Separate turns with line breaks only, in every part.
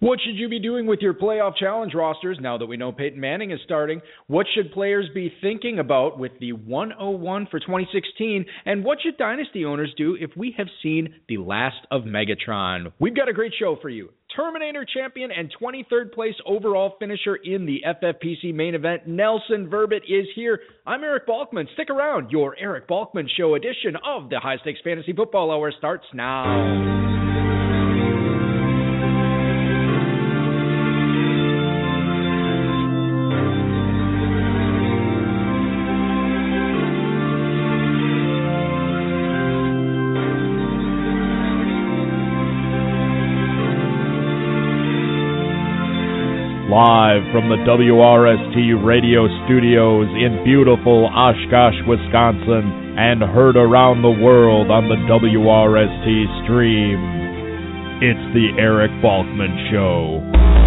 What should you be doing with your playoff challenge rosters now that we know Peyton Manning is starting? What should players be thinking about with the 101 for 2016? And what should dynasty owners do if we have seen the last of Megatron? We've got a great show for you. Terminator champion and 23rd place overall finisher in the FFPC main event, Nelson Verbit is here. I'm Eric Balkman. Stick around. Your Eric Balkman Show edition of the High Stakes Fantasy Football Hour starts now.
Live from the WRST radio studios in beautiful Oshkosh, Wisconsin, and heard around the world on the WRST stream. It's the Eric Balkman Show.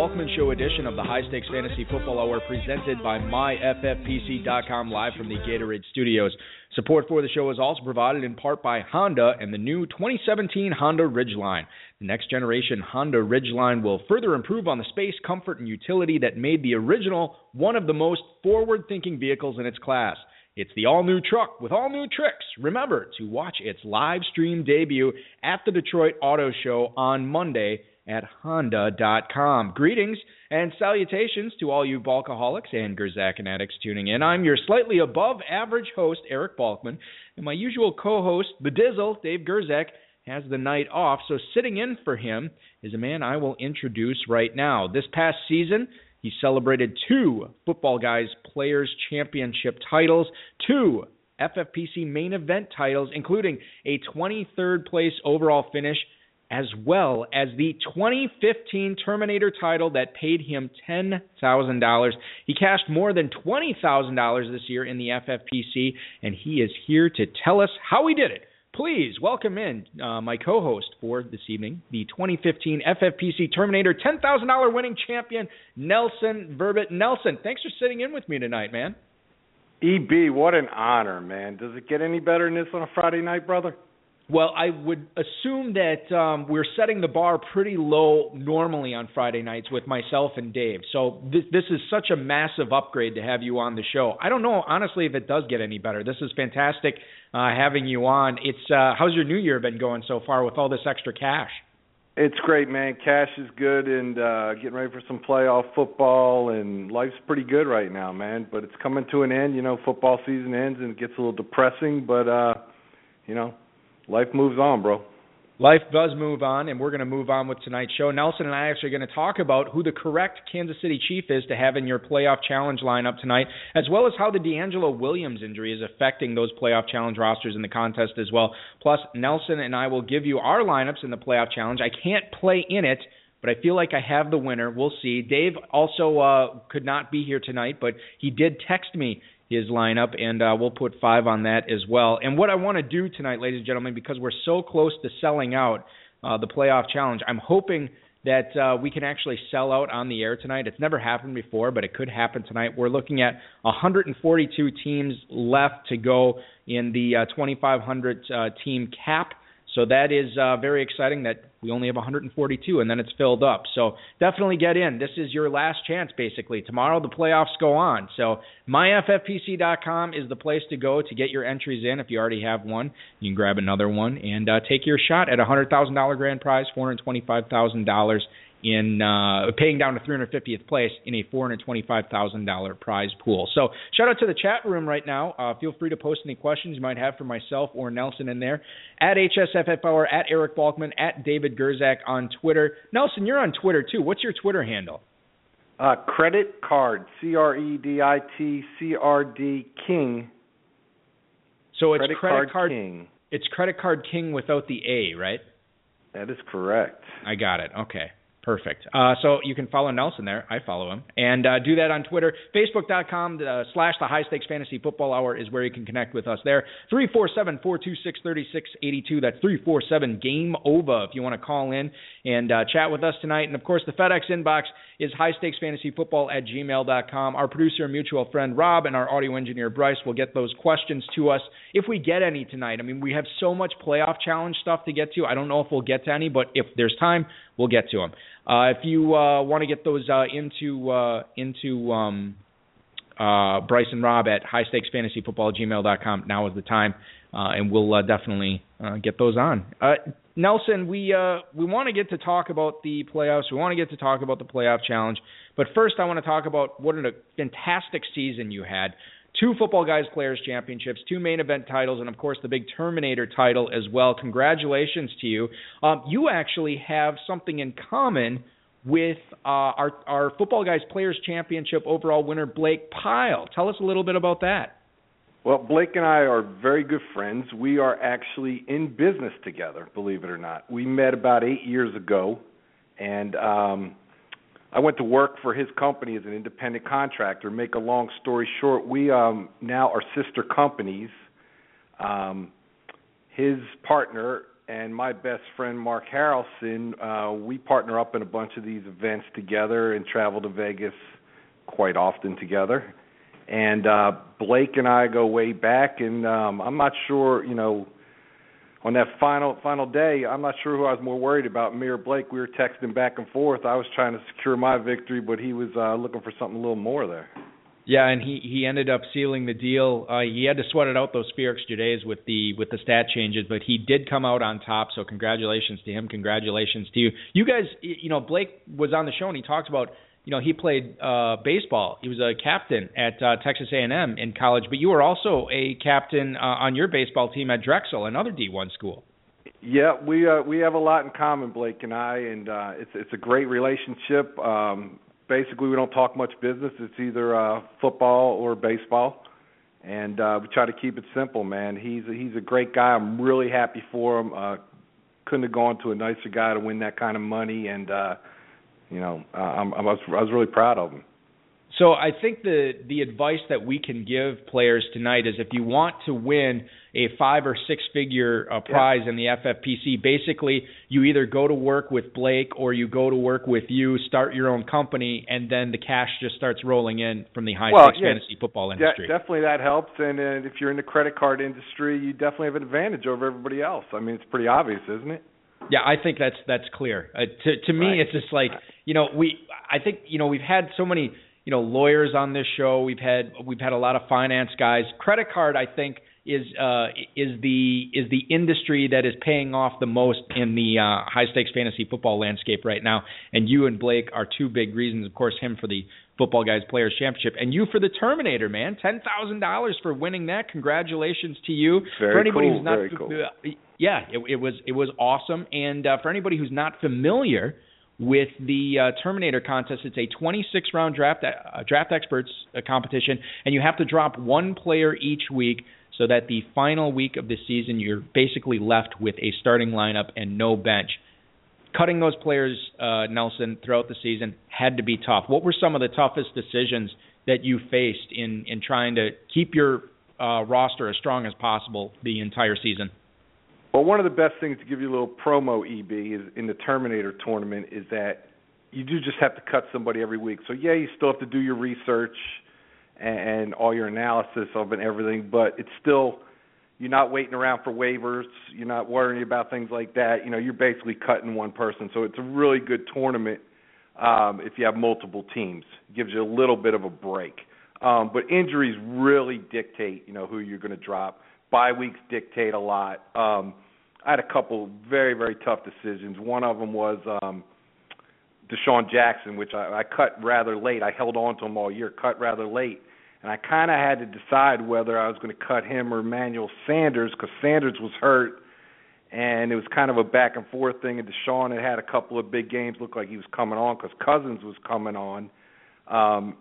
Balkman Show edition of the High Stakes Fantasy Football Hour presented by MyFFPC.com live from the Gatorade Studios. Support for the show is also provided in part by Honda and the new 2017 Honda Ridgeline. The next generation Honda Ridgeline will further improve on the space, comfort, and utility that made the original one of the most forward thinking vehicles in its class. It's the all new truck with all new tricks. Remember to watch its live stream debut at the Detroit Auto Show on Monday at honda.com. Greetings and salutations to all you Balkaholics and Gerzakin addicts tuning in. I'm your slightly above average host, Eric Balkman, and my usual co host, the Dizzle, Dave Gerzak, has the night off, so sitting in for him is a man I will introduce right now. This past season, he celebrated two Football Guys Players Championship titles, two FFPC main event titles, including a 23rd place overall finish as well as the 2015 Terminator title that paid him $10,000. He cashed more than $20,000 this year in the FFPC, and he is here to tell us how he did it. Please welcome in uh, my co host for this evening, the 2015 FFPC Terminator $10,000 winning champion, Nelson Verbit. Nelson, thanks for sitting in with me tonight, man.
EB, what an honor, man. Does it get any better than this on a Friday night, brother?
Well, I would assume that um, we're setting the bar pretty low normally on Friday nights with myself and Dave. So this this is such a massive upgrade to have you on the show. I don't know honestly if it does get any better. This is fantastic uh, having you on. It's uh, how's your New Year been going so far with all this extra cash?
It's great, man. Cash is good, and uh, getting ready for some playoff football, and life's pretty good right now, man. But it's coming to an end. You know, football season ends, and it gets a little depressing. But uh, you know, life moves on, bro.
Life does move on, and we're going to move on with tonight's show. Nelson and I are actually going to talk about who the correct Kansas City Chief is to have in your playoff challenge lineup tonight, as well as how the DeAngelo Williams injury is affecting those playoff challenge rosters in the contest as well. Plus, Nelson and I will give you our lineups in the playoff challenge. I can't play in it, but I feel like I have the winner. We'll see. Dave also uh, could not be here tonight, but he did text me his lineup, and uh, we'll put five on that as well. And what I want to do tonight, ladies and gentlemen, because we're so close to selling out uh, the playoff challenge, I'm hoping that uh, we can actually sell out on the air tonight. It's never happened before, but it could happen tonight. We're looking at 142 teams left to go in the uh, 2,500 uh, team cap. So that is uh, very exciting that we only have 142 and then it's filled up. So definitely get in. This is your last chance, basically. Tomorrow the playoffs go on. So myffpc.com is the place to go to get your entries in. If you already have one, you can grab another one and uh, take your shot at a $100,000 grand prize, $425,000 in uh, paying down to 350th place in a $425,000 prize pool. So shout out to the chat room right now. Uh, feel free to post any questions you might have for myself or Nelson in there. At HSFF Hour, at Eric Balkman, at David Gerzak on Twitter. Nelson, you're on Twitter too. What's your Twitter handle?
Uh, credit card, C R E D I T C R D King.
So it's
credit,
credit
card,
card
King.
It's credit card King without the A, right?
That is correct.
I got it. Okay. Perfect. Uh, so you can follow Nelson there. I follow him. And uh, do that on Twitter. Facebook.com uh, slash the High Stakes Fantasy Football Hour is where you can connect with us there. 347 426 3682. That's 347 Game Over if you want to call in and uh, chat with us tonight. And of course, the FedEx inbox is high stakes fantasy football at gmail.com. Our producer and mutual friend Rob and our audio engineer Bryce will get those questions to us if we get any tonight. I mean, we have so much playoff challenge stuff to get to. I don't know if we'll get to any, but if there's time, we'll get to them. Uh, if you uh, want to get those uh, into uh, into um, uh, Bryce and Rob at high stakes fantasy football gmail.com, now is the time, uh, and we'll definitely get those on. Nelson, we uh, we want to get to talk about the playoffs. We want to get to talk about the playoff challenge. But first, I want to talk about what a fantastic season you had. Two Football Guys Players Championships, two main event titles, and of course the big Terminator title as well. Congratulations to you. Um, you actually have something in common with uh, our our Football Guys Players Championship overall winner Blake Pyle. Tell us a little bit about that.
Well, Blake and I are very good friends. We are actually in business together, believe it or not. We met about eight years ago, and um, I went to work for his company as an independent contractor. Make a long story short, we um, now are sister companies. Um, his partner and my best friend Mark Harrelson, uh, we partner up in a bunch of these events together and travel to Vegas quite often together and uh Blake and I go way back and um I'm not sure, you know, on that final final day, I'm not sure who I was more worried about, me or Blake. We were texting back and forth. I was trying to secure my victory, but he was uh looking for something a little more there.
Yeah, and he he ended up sealing the deal. Uh he had to sweat it out those few extra days with the with the stat changes, but he did come out on top. So congratulations to him. Congratulations to you. You guys, you know, Blake was on the show and he talked about you know he played uh baseball. He was a captain at uh, Texas A&M in college but you were also a captain uh, on your baseball team at Drexel another D1 school.
Yeah we uh we have a lot in common Blake and I and uh it's it's a great relationship. Um basically we don't talk much business. It's either uh football or baseball and uh we try to keep it simple man. He's a, he's a great guy. I'm really happy for him. Uh couldn't have gone to a nicer guy to win that kind of money and uh you know, uh, I'm, I was I was really proud of him.
So I think the the advice that we can give players tonight is if you want to win a five or six figure uh, prize yeah. in the FFPC, basically you either go to work with Blake or you go to work with you, start your own company, and then the cash just starts rolling in from the high
well,
stakes
yeah,
fantasy football industry.
De- definitely that helps, and uh, if you're in the credit card industry, you definitely have an advantage over everybody else. I mean, it's pretty obvious, isn't it?
Yeah, I think that's that's clear. Uh, to to me,
right.
it's just like you know we. I think you know we've had so many you know lawyers on this show. We've had we've had a lot of finance guys. Credit card, I think, is uh, is the is the industry that is paying off the most in the uh, high stakes fantasy football landscape right now. And you and Blake are two big reasons. Of course, him for the Football Guys Players Championship, and you for the Terminator, man. Ten thousand dollars for winning that. Congratulations to you.
Very
for anybody
cool.
who's not,
Very cool.
yeah, it, it was it was awesome. And uh, for anybody who's not familiar with the uh, Terminator contest, it's a 26 round draft uh, draft experts uh, competition, and you have to drop one player each week. So that the final week of the season, you're basically left with a starting lineup and no bench. Cutting those players, uh, Nelson, throughout the season had to be tough. What were some of the toughest decisions that you faced in in trying to keep your uh, roster as strong as possible the entire season?
Well, one of the best things to give you a little promo, EB, is in the Terminator tournament is that you do just have to cut somebody every week. So yeah, you still have to do your research and, all your analysis of and everything, but it's still you're not waiting around for waivers. You're not worrying about things like that. You know, you're basically cutting one person. So it's a really good tournament um, if you have multiple teams. It gives you a little bit of a break. Um, but injuries really dictate, you know, who you're going to drop. Bye weeks dictate a lot. Um, I had a couple very very tough decisions. One of them was um, DeSean Jackson, which I, I cut rather late. I held on to him all year, cut rather late, and I kind of had to decide whether I was going to cut him or Emmanuel Sanders because Sanders was hurt, and it was kind of a back and forth thing. And DeSean had had a couple of big games, looked like he was coming on because Cousins was coming on. Um,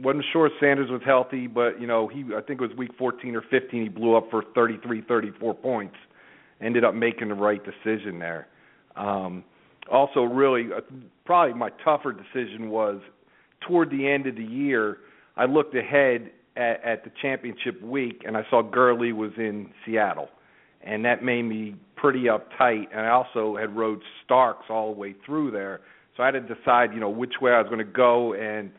wasn't sure Sanders was healthy, but you know he I think it was week 14 or 15 he blew up for 33, 34 points. Ended up making the right decision there. Um, also, really, uh, probably my tougher decision was toward the end of the year. I looked ahead at, at the championship week, and I saw Gurley was in Seattle, and that made me pretty uptight. And I also had rode Starks all the way through there, so I had to decide, you know, which way I was going to go, and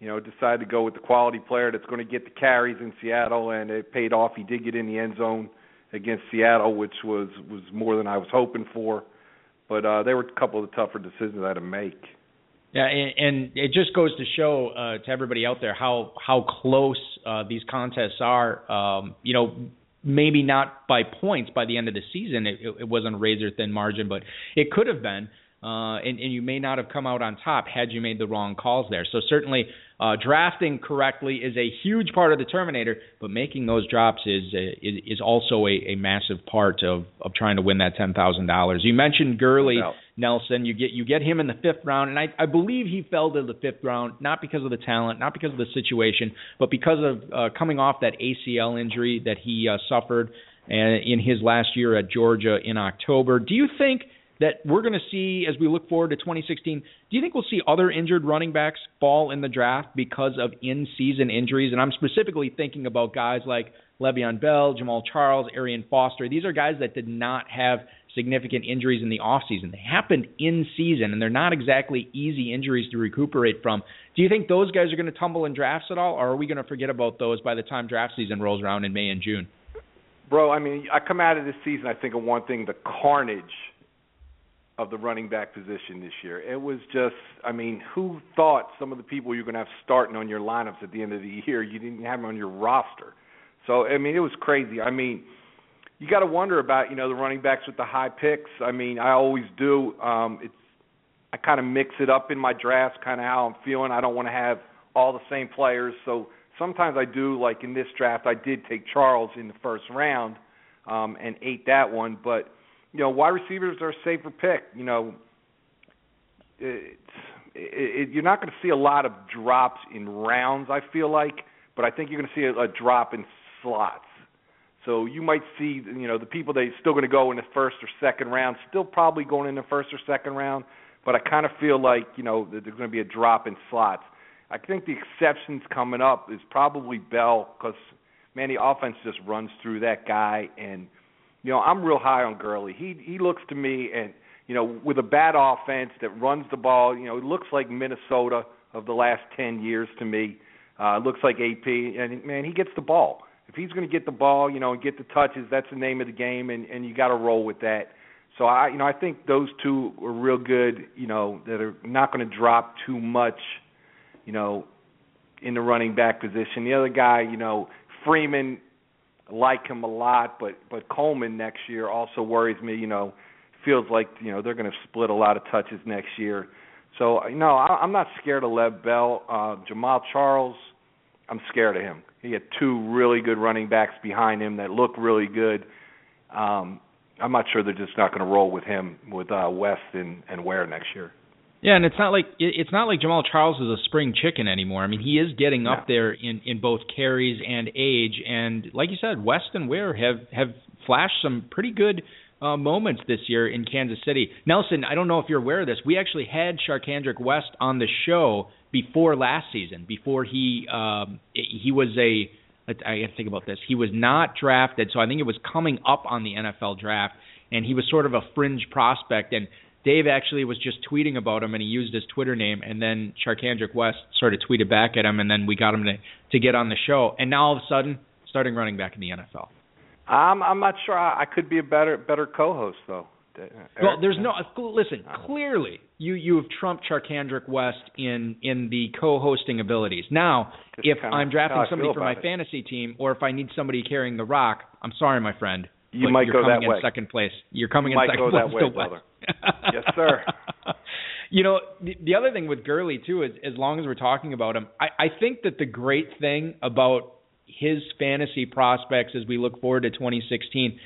you know, decided to go with the quality player that's going to get the carries in Seattle, and it paid off. He did get in the end zone against Seattle, which was was more than I was hoping for. But uh, there were a couple of the tougher decisions I had to make.
Yeah, and, and it just goes to show uh, to everybody out there how how close uh, these contests are. Um, you know, maybe not by points by the end of the season. It, it wasn't a razor thin margin, but it could have been. Uh, and, and you may not have come out on top had you made the wrong calls there. So certainly, uh, drafting correctly is a huge part of the Terminator, but making those drops is is, is also a, a massive part of, of trying to win that ten thousand dollars. You mentioned Gurley Nelson. You get you get him in the fifth round, and I, I believe he fell to the fifth round not because of the talent, not because of the situation, but because of uh, coming off that ACL injury that he uh, suffered uh, in his last year at Georgia in October. Do you think? That we're going to see as we look forward to 2016. Do you think we'll see other injured running backs fall in the draft because of in-season injuries? And I'm specifically thinking about guys like Le'Veon Bell, Jamaal Charles, Arian Foster. These are guys that did not have significant injuries in the offseason. They happened in season, and they're not exactly easy injuries to recuperate from. Do you think those guys are going to tumble in drafts at all, or are we going to forget about those by the time draft season rolls around in May and June?
Bro, I mean, I come out of this season, I think of one thing the carnage of the running back position this year. It was just, I mean, who thought some of the people you're going to have starting on your lineups at the end of the year, you didn't have them on your roster. So, I mean, it was crazy. I mean, you got to wonder about, you know, the running backs with the high picks. I mean, I always do. Um it's I kind of mix it up in my drafts, kind of how I'm feeling. I don't want to have all the same players. So, sometimes I do like in this draft I did take Charles in the first round um and ate that one, but you know, wide receivers are a safer pick. You know, it's, it, it, you're not going to see a lot of drops in rounds. I feel like, but I think you're going to see a, a drop in slots. So you might see, you know, the people that are still going to go in the first or second round, still probably going in the first or second round. But I kind of feel like, you know, there's going to be a drop in slots. I think the exceptions coming up is probably Bell because man, the offense just runs through that guy, and you know, I'm real high on Gurley. He he looks to me and you know, with a bad offense that runs the ball, you know, it looks like Minnesota of the last 10 years to me. Uh looks like AP and man, he gets the ball. If he's going to get the ball, you know, and get the touches, that's the name of the game and and you got to roll with that. So I you know, I think those two are real good, you know, that are not going to drop too much, you know, in the running back position. The other guy, you know, Freeman like him a lot, but but Coleman next year also worries me. You know, feels like you know they're going to split a lot of touches next year. So know, I, I'm not scared of Lev Bell. Uh, Jamaal Charles, I'm scared of him. He had two really good running backs behind him that look really good. Um, I'm not sure they're just not going to roll with him with uh, West and and Ware next year.
Yeah, and it's not like it's not like Jamaal Charles is a spring chicken anymore. I mean, he is getting up there in in both carries and age, and like you said, West and Ware have have flashed some pretty good uh, moments this year in Kansas City. Nelson, I don't know if you're aware of this. We actually had Charcandrick West on the show before last season. Before he um, he was a I got to think about this. He was not drafted, so I think it was coming up on the NFL draft, and he was sort of a fringe prospect and Dave actually was just tweeting about him, and he used his Twitter name, and then Charcandrick West sort of tweeted back at him, and then we got him to to get on the show, and now all of a sudden, starting running back in the NFL.
I'm I'm not sure. I could be a better better co-host though.
Well, there's no listen. Clearly, you you have trumped Charcandrick West in in the co-hosting abilities. Now, if I'm drafting somebody for my it. fantasy team, or if I need somebody carrying the rock, I'm sorry, my friend.
You might
you're
go
coming
that
in
way.
second place. You're coming
you
in second
place
way,
brother. yes, sir.
you know, the, the other thing with Gurley too is, as long as we're talking about him, I, I think that the great thing about his fantasy prospects as we look forward to 2016,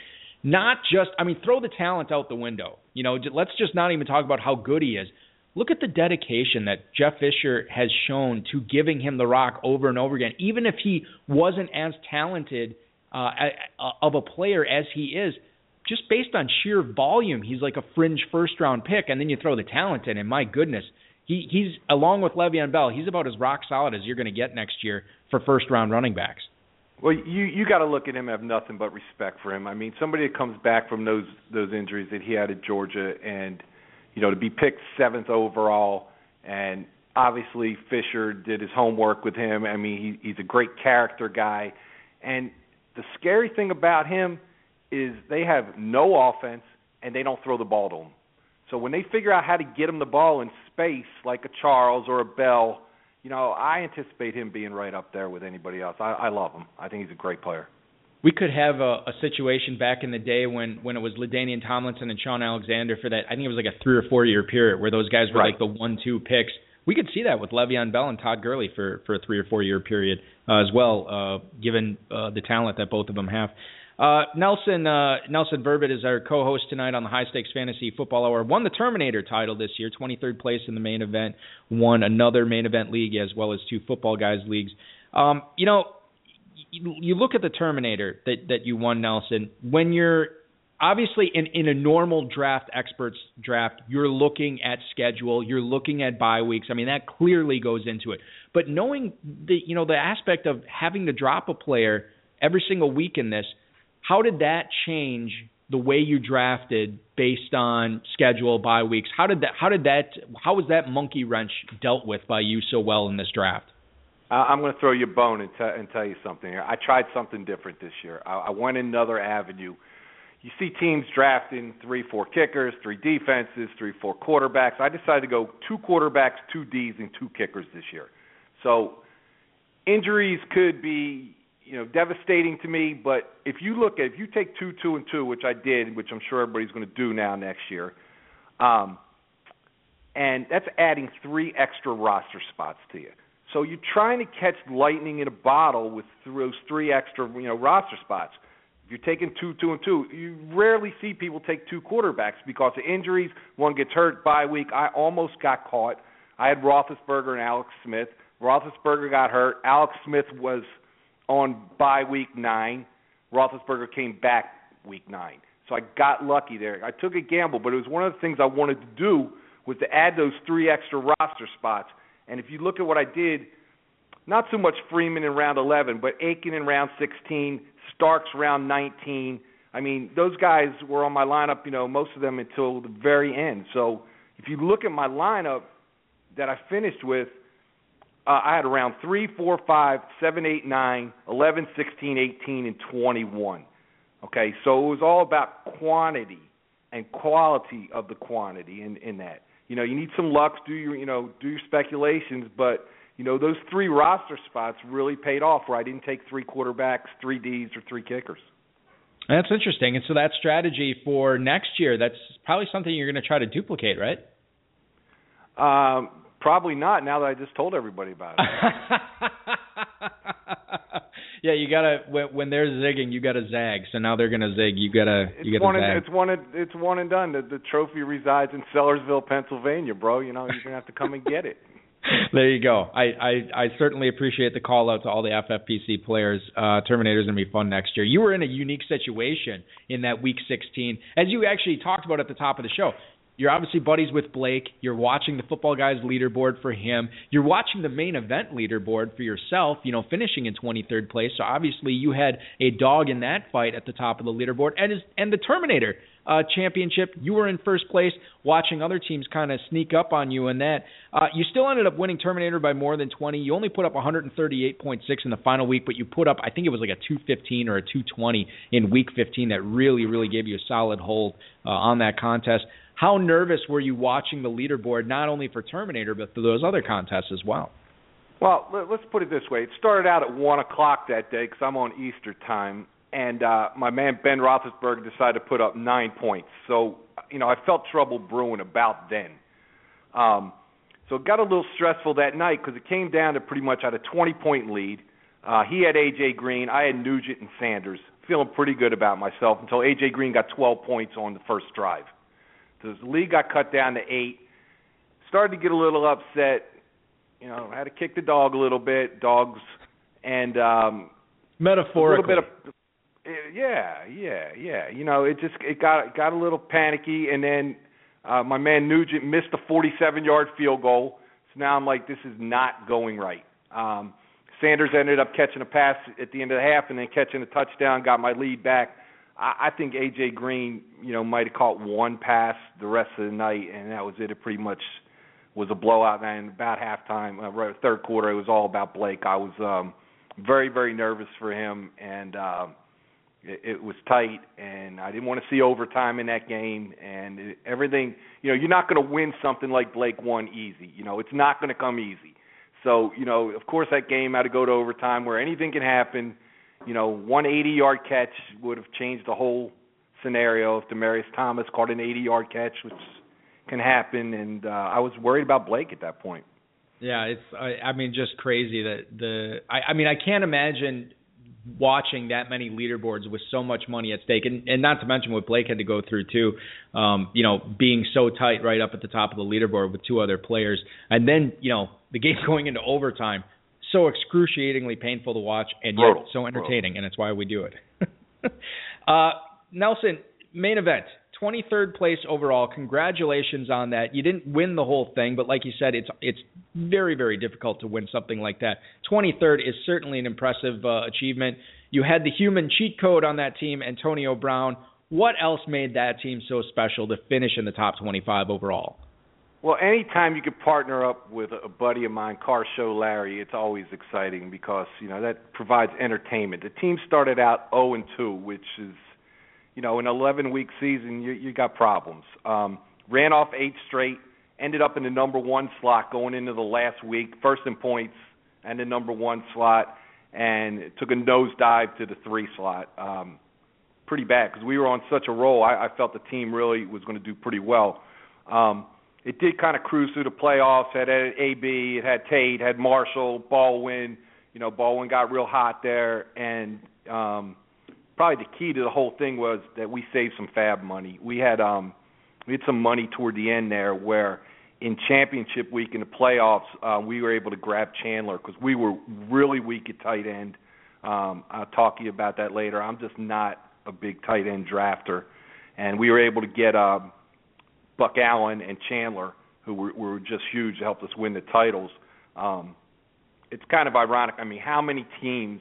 not just, I mean, throw the talent out the window. You know, let's just not even talk about how good he is. Look at the dedication that Jeff Fisher has shown to giving him the rock over and over again, even if he wasn't as talented uh, of a player as he is just based on sheer volume, he's like a fringe first round pick, and then you throw the talent in, and my goodness, he he's along with Le'Veon Bell, he's about as rock solid as you're going to get next year for first round running backs.
Well, you you got to look at him have nothing but respect for him. I mean, somebody that comes back from those those injuries that he had at Georgia, and you know to be picked seventh overall, and obviously Fisher did his homework with him. I mean, he, he's a great character guy, and the scary thing about him is they have no offense and they don't throw the ball to him. So when they figure out how to get him the ball in space, like a Charles or a Bell, you know, I anticipate him being right up there with anybody else. I, I love him. I think he's a great player.
We could have a, a situation back in the day when when it was LaDainian Tomlinson and Shaun Alexander for that. I think it was like a three or four year period where those guys were
right.
like the one two picks. We could see that with Le'Veon Bell and Todd Gurley for for a three or four year period uh, as well, uh, given uh, the talent that both of them have. Uh, Nelson uh, Nelson Verbit is our co-host tonight on the High Stakes Fantasy Football Hour. Won the Terminator title this year, 23rd place in the main event. Won another main event league as well as two football guys leagues. Um, you know, you, you look at the Terminator that that you won, Nelson. When you're obviously in in a normal draft experts draft, you're looking at schedule, you're looking at bye weeks. I mean, that clearly goes into it. But knowing the you know the aspect of having to drop a player every single week in this how did that change the way you drafted based on schedule bye weeks? How did that how did that how was that monkey wrench dealt with by you so well in this draft?
I'm going to throw you a bone and, t- and tell you something here. I tried something different this year. I, I went another avenue. You see teams drafting three, four kickers, three defenses, three, four quarterbacks. I decided to go two quarterbacks, two Ds, and two kickers this year. So injuries could be you know devastating to me. But if you look at if you take two, two, and two, which I did, which I'm sure everybody's going to do now next year, um, and that's adding three extra roster spots to you. So you're trying to catch lightning in a bottle with those three extra you know roster spots. If you're taking two, two, and two, you rarely see people take two quarterbacks because of injuries. One gets hurt by week. I almost got caught. I had Roethlisberger and Alex Smith. Roethlisberger got hurt. Alex Smith was on by week nine. Roethlisberger came back week nine. So I got lucky there. I took a gamble, but it was one of the things I wanted to do was to add those three extra roster spots. And if you look at what I did, not so much Freeman in round 11, but Aiken in round 16, Starks round 19. I mean, those guys were on my lineup, you know, most of them until the very end. So if you look at my lineup that I finished with – uh, I had around 3, 4, 5, 7, 8, 9, 11, 16, 18, and 21. Okay, so it was all about quantity and quality of the quantity in, in that. You know, you need some luck, do your you know, do your speculations, but you know, those three roster spots really paid off where I didn't take three quarterbacks, three Ds, or three kickers.
That's interesting. And so that strategy for next year, that's probably something you're going to try to duplicate, right?
Um, Probably not. Now that I just told everybody about it.
yeah, you gotta when, when they're zigging, you gotta zag. So now they're gonna zig. You gotta you gotta
one
zag.
And, it's one. And, it's one and done. The, the trophy resides in Sellersville, Pennsylvania, bro. You know you're gonna have to come and get it.
there you go. I, I I certainly appreciate the call out to all the FFPC players. Uh, Terminator's gonna be fun next year. You were in a unique situation in that Week 16, as you actually talked about at the top of the show. You're obviously buddies with Blake. You're watching the football guys leaderboard for him. You're watching the main event leaderboard for yourself, you know, finishing in 23rd place. So obviously you had a dog in that fight at the top of the leaderboard. And is, and the Terminator uh, championship, you were in first place, watching other teams kind of sneak up on you in that. Uh, you still ended up winning Terminator by more than 20. You only put up 138.6 in the final week, but you put up, I think it was like a 215 or a 220 in week 15 that really, really gave you a solid hold uh, on that contest. How nervous were you watching the leaderboard, not only for Terminator, but for those other contests as well?
Well, let's put it this way. It started out at 1 o'clock that day because I'm on Easter time, and uh, my man Ben Roethlisberger decided to put up nine points. So, you know, I felt trouble brewing about then. Um, so it got a little stressful that night because it came down to pretty much at a 20-point lead. Uh, he had A.J. Green. I had Nugent and Sanders. Feeling pretty good about myself until A.J. Green got 12 points on the first drive. So The lead got cut down to eight. Started to get a little upset. You know, had to kick the dog a little bit. Dogs and um,
metaphorically.
A little bit of yeah, yeah, yeah. You know, it just it got got a little panicky, and then uh, my man Nugent missed a 47-yard field goal. So now I'm like, this is not going right. Um, Sanders ended up catching a pass at the end of the half, and then catching a touchdown, got my lead back. I, I think AJ Green, you know, might have caught one pass the rest of the night, and that was it. It pretty much was a blowout. And about halftime, uh, right, third quarter, it was all about Blake. I was um, very, very nervous for him, and. Uh, it, it was tight, and I didn't want to see overtime in that game. And it, everything, you know, you're not going to win something like Blake won easy. You know, it's not going to come easy. So, you know, of course, that game had to go to overtime where anything can happen. You know, one 80-yard catch would have changed the whole scenario if Demaryius Thomas caught an 80-yard catch, which can happen. And uh, I was worried about Blake at that point.
Yeah, it's I, I mean just crazy that the I, I mean I can't imagine watching that many leaderboards with so much money at stake, and, and not to mention what Blake had to go through too. Um, you know, being so tight right up at the top of the leaderboard with two other players, and then you know the game going into overtime, so excruciatingly painful to watch, and yet so entertaining, and it's why we do it. uh, Nelson, main event. 23rd place overall. Congratulations on that. You didn't win the whole thing, but like you said, it's it's very very difficult to win something like that. 23rd is certainly an impressive uh, achievement. You had the human cheat code on that team, Antonio Brown. What else made that team so special to finish in the top 25 overall?
Well, anytime you could partner up with a buddy of mine, Car Show Larry, it's always exciting because you know that provides entertainment. The team started out 0 and 2, which is you know, an 11 week season, you you got problems. Um, ran off eight straight, ended up in the number one slot going into the last week, first in points and the number one slot, and took a nosedive to the three slot. Um, pretty bad because we were on such a roll. I, I felt the team really was going to do pretty well. Um, it did kind of cruise through the playoffs. Had AB, it had Tate, had Marshall, Baldwin. You know, Baldwin got real hot there, and um, probably the key to the whole thing was that we saved some FAAB money. We had um we had some money toward the end there where in championship week in the playoffs uh, we were able to grab Chandler because we were really weak at tight end. Um, I'll talk to you about that later. I'm just not a big tight end drafter, and we were able to get um, Buck Allen and Chandler, who were, were just huge to help us win the titles. Um, it's kind of ironic. I mean, how many teams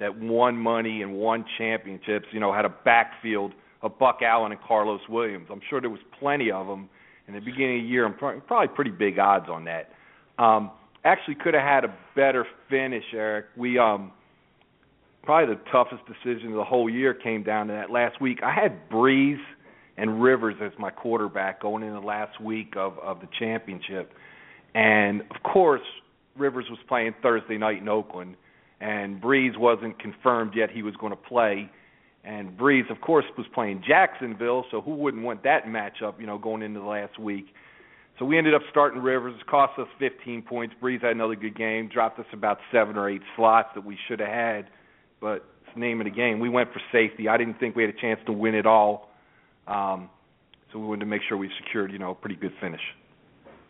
that won money and won championships, you know, had a backfield of Buck Allen and Carlos Williams. I'm sure there was plenty of them in the beginning of the year. I'm probably pretty big odds on that. Um, actually, could have had a better finish, Eric. We um, probably the toughest decision of the whole year came down to that last week. I had Brees and Rivers as my quarterback going into the last week of of the championship, and of course Rivers was playing Thursday night in Oakland and Brees wasn't confirmed yet he was going to play. And Brees, of course, was playing Jacksonville, so who wouldn't want that matchup, you know, going into the last week? So we ended up starting Rivers. It cost us 15 points. Brees had another good game, dropped us about seven or eight slots that we should have had, but it's the name of the game. We went for safety. I didn't think we had a chance to win it all, um, so we wanted to make sure we secured, you know, a pretty good finish.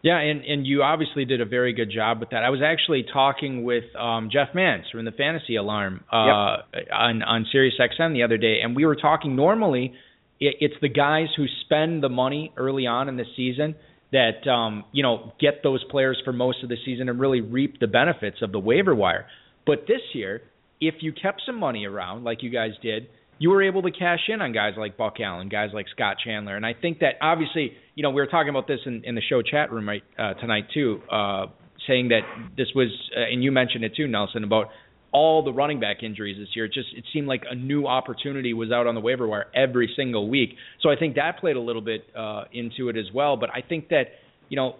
Yeah, and and you obviously did a very good job with that. I was actually talking with um, Jeff Mans from the Fantasy Alarm uh, yep. on on Sirius XM the other day, and we were talking. Normally, it, it's the guys who spend the money early on in the season that um, you know get those players for most of the season and really reap the benefits of the waiver wire. But this year, if you kept some money around like you guys did you were able to cash in on guys like Buck Allen, guys like Scott Chandler, and I think that obviously, you know, we were talking about this in, in the show chat room right uh, tonight too, uh, saying that this was, uh, and you mentioned it too, Nelson, about all the running back injuries this year. It just it seemed like a new opportunity was out on the waiver wire every single week. So I think that played a little bit uh, into it as well. But I think that you know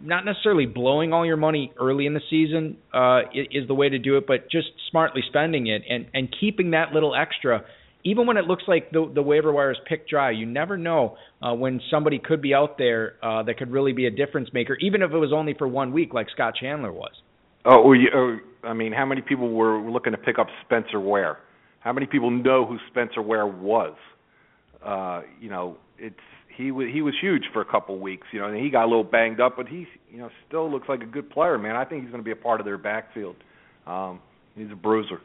not necessarily blowing all your money early in the season uh, is the way to do it, but just smartly spending it and and keeping that little extra. Even when it looks like the, the waiver wire is picked dry, you never know uh, when somebody could be out there uh, that could really be a difference maker, even if it was only for one week, like Scott Chandler was.
Oh, well, you, oh, I mean, how many people were looking to pick up Spencer Ware? How many people know who Spencer Ware was? Uh, you know, it's he was he was huge for a couple weeks, you know, and he got a little banged up, but he you know still looks like a good player, man. I think he's going to be a part of their backfield. Um, he's a bruiser.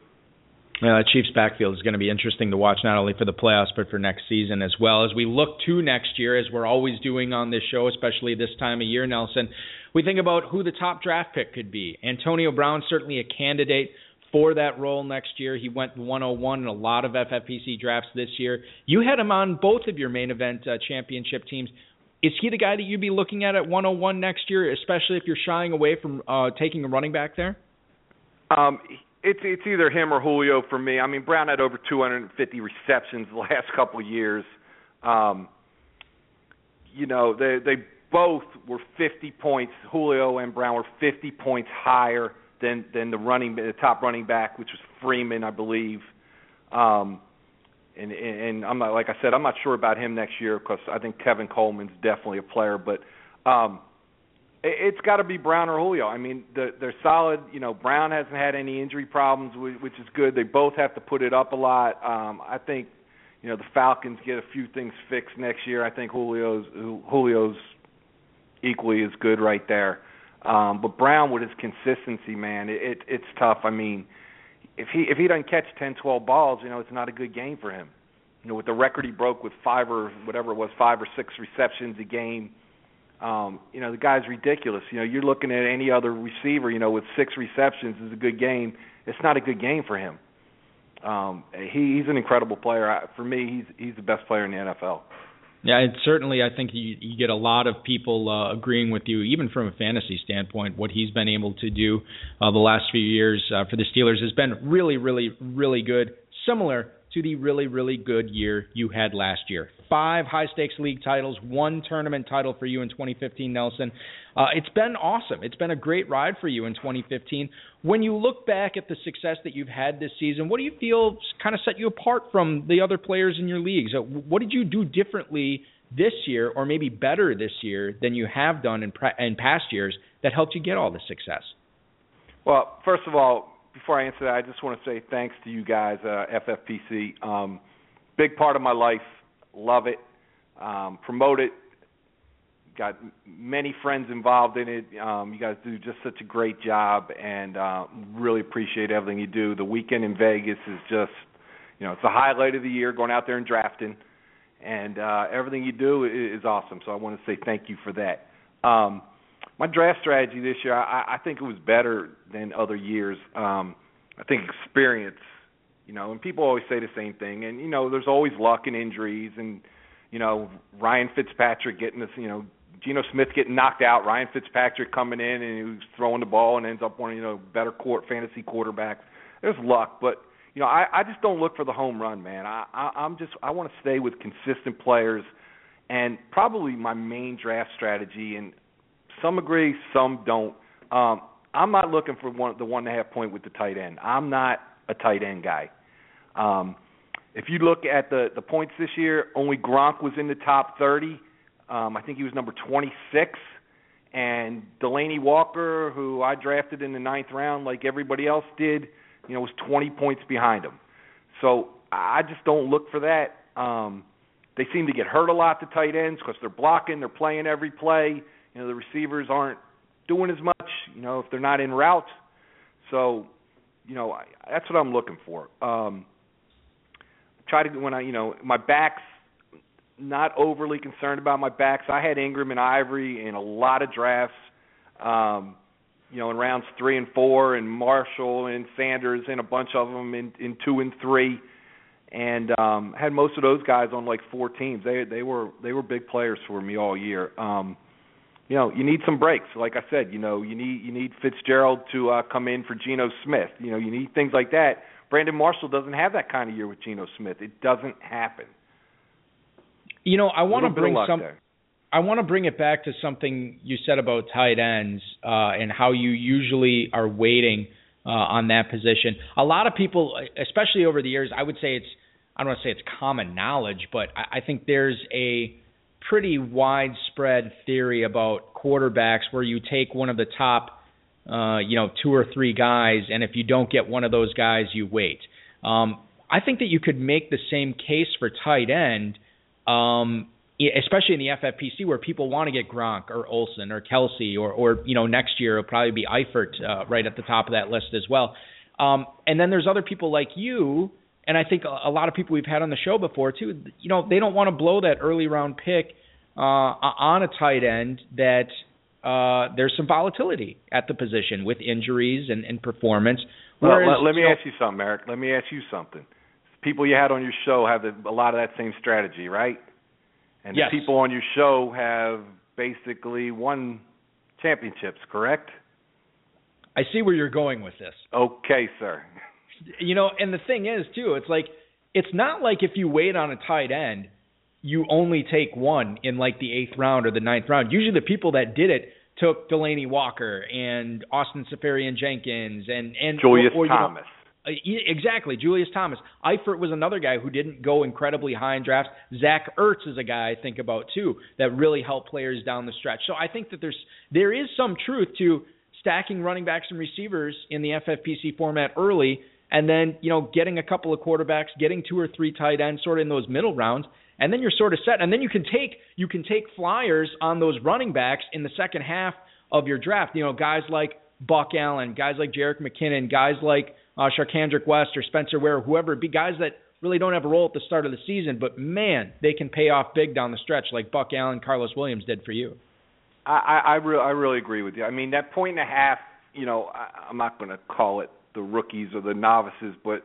Yeah, that Chiefs backfield is going to be interesting to watch not only for the playoffs but for next season as well. As we look to next year, as we're always doing on this show, especially this time of year, Nelson, we think about who the top draft pick could be. Antonio Brown certainly a candidate for that role next year. He went 101 in a lot of FFPC drafts this year. You had him on both of your main event uh, championship teams. Is he the guy that you'd be looking at at 101 next year, especially if you're shying away from uh, taking a running back there?
Um, it's it's either him or Julio for me. I mean, Brown had over 250 receptions the last couple of years. Um, you know, they they both were 50 points. Julio and Brown were 50 points higher than than the running the top running back, which was Freeman, I believe. Um, and and I'm not like I said, I'm not sure about him next year because I think Tevin Coleman's definitely a player, but um, it's got to be Brown or Julio. I mean, they're solid. You know, Brown hasn't had any injury problems, which is good. They both have to put it up a lot. Um, I think, you know, the Falcons get a few things fixed next year. I think Julio's Julio's equally as good right there. Um, but Brown with his consistency, man, it, it it's tough. I mean, if he if he doesn't catch ten, twelve balls, you know, it's not a good game for him. You know, with the record he broke with five or whatever it was, five or six receptions a game um, you know, the guy's ridiculous. You know, you're looking at any other receiver, you know, with six receptions is a good game. It's not a good game for him. Um, he, he's an incredible player. I, for me, he's he's the best player in the NFL.
Yeah, and certainly I think you, you get a lot of people uh, agreeing with you, even from a fantasy standpoint. What he's been able to do uh, the last few years uh, for the Steelers has been really, really, really good. Similar to the really, really good year you had last year. Five high stakes league titles, one tournament title for you in 2015, Nelson. Uh, it's been awesome. It's been a great ride for you in 2015. When you look back at the success that you've had this season, what do you feel kind of set you apart from the other players in your leagues? Uh, what did you do differently this year, or maybe better this year, than you have done in, pre- in past years that helped you get all this success?
Well, first of all, before I answer that, I just want to say thanks to you guys, uh, FFPC. Um, big part of my life. Love it. Um, promote it. Got many friends involved in it. Um, you guys do just such a great job, and uh, really appreciate everything you do. The weekend in Vegas is just, you know, it's the highlight of the year. Going out there and drafting, and uh, everything you do is, awesome. So I want to say thank you for that. Um, my draft strategy this year, I, I think it was better than other years. Um, I think experience, you know, and people always say the same thing, and you know, there's always luck and injuries, and you know, Ryan Fitzpatrick getting this, you know, Geno Smith getting knocked out, Ryan Fitzpatrick coming in and he's throwing the ball and ends up one of you know better court fantasy quarterbacks. There's luck, but you know, I, I just don't look for the home run, man. I, I I'm just I want to stay with consistent players, and probably my main draft strategy, and some agree, some don't. Um, I'm not looking for one the one and a half point with the tight end. I'm not a tight end guy. Um, if you look at the the points this year, only Gronk was in the top 30. Um, I think he was number 26, and Delanie Walker, who I drafted in the ninth round, like everybody else did, you know, was 20 points behind him. So I just don't look for that. Um, they seem to get hurt a lot, the tight ends, because they're blocking, they're playing every play. You know, the receivers aren't doing as much. You know, if they're not in route. So, you know, I, that's what I'm looking for. Um, try to when I, you know, my backs. Not overly concerned about my backs. I had Ingram and Ivory in a lot of drafts. Um, you know, in rounds three and four, and Marshall and Sanders and a bunch of them in in two and three, and um, had most of those guys on like four teams. They they were they were big players for me all year. Um, you know, you need some breaks. Like I said, you know, you need you need Fitzgerald to uh, come in for Geno Smith. You know, you need things like that. Brandon Marshall doesn't have that kind of year with Geno Smith. It doesn't happen.
You know, I want to bring some.
There.
I want to bring it back to something you said about tight ends uh, and how you usually are waiting uh, on that position. A lot of people, especially over the years, I would say it's I don't want to say it's common knowledge, but I, I think there's a pretty widespread theory about quarterbacks where you take one of the top, uh, you know, two or three guys, and if you don't get one of those guys, you wait. Um, I think that you could make the same case for tight end, um, especially in the FFPC where people want to get Gronk or Olsen or Kelce or, or you know, next year it'll probably be Eifert uh, right at the top of that list as well. Um, and then there's other people like you, and I think a, a lot of people we've had on the show before too. You know, they don't want to blow that early round pick uh, on a tight end that uh, there's some volatility at the position with injuries and, and performance.
Whereas, well, let, let me ask you something, Eric. Let me ask you something. People you had on your show have a lot of that same strategy, right? And
yes.
the people on your show have basically won championships, correct?
I see where you're going with this.
Okay, sir.
You know, and the thing is too, it's like it's not like if you wait on a tight end, you only take one in like the eighth round or the ninth round. Usually, the people that did it took Delanie Walker and Austin Seferian-Jenkins and and
Julius
or, or,
Thomas.
Know, uh, exactly, Julius Thomas. Eifert was another guy who didn't go incredibly high in drafts. Zach Ertz is a guy I think about too that really helped players down the stretch. So I think that there's there is some truth to stacking running backs and receivers in the FFPC format early, and then you know getting a couple of quarterbacks, getting two or three tight ends, sort of in those middle rounds, and then you're sort of set. And then you can take you can take flyers on those running backs in the second half of your draft. You know, guys like Buck Allen, guys like Jerick McKinnon, guys like uh, Charcandrick West or Spencer Ware, whoever be, guys that really don't have a role at the start of the season, but man, they can pay off big down the stretch, like Buck Allen, Carlos Williams did for you.
I I, re- I really agree with you. I mean, that point and a half. You know, I, I'm not going to call it the rookies or the novices, but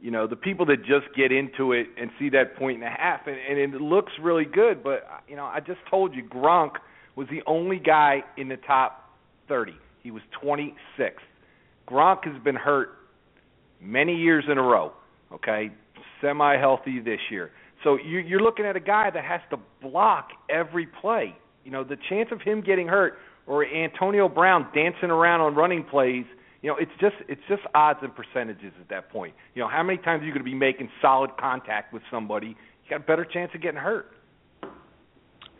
you know, the people that just get into it and see that point and a half, and, and it looks really good. But you know, I just told you, Gronk was the only guy in the top 30. He was 26th. Gronk has been hurt many years in a row. Okay, semi-healthy this year. So you, you're looking at a guy that has to block every play. You know, the chance of him getting hurt or Antonio Brown dancing around on running plays, you know, it's just it's just odds and percentages at that point. You know, how many times are you going to be making solid contact with somebody? You got a better chance of getting hurt.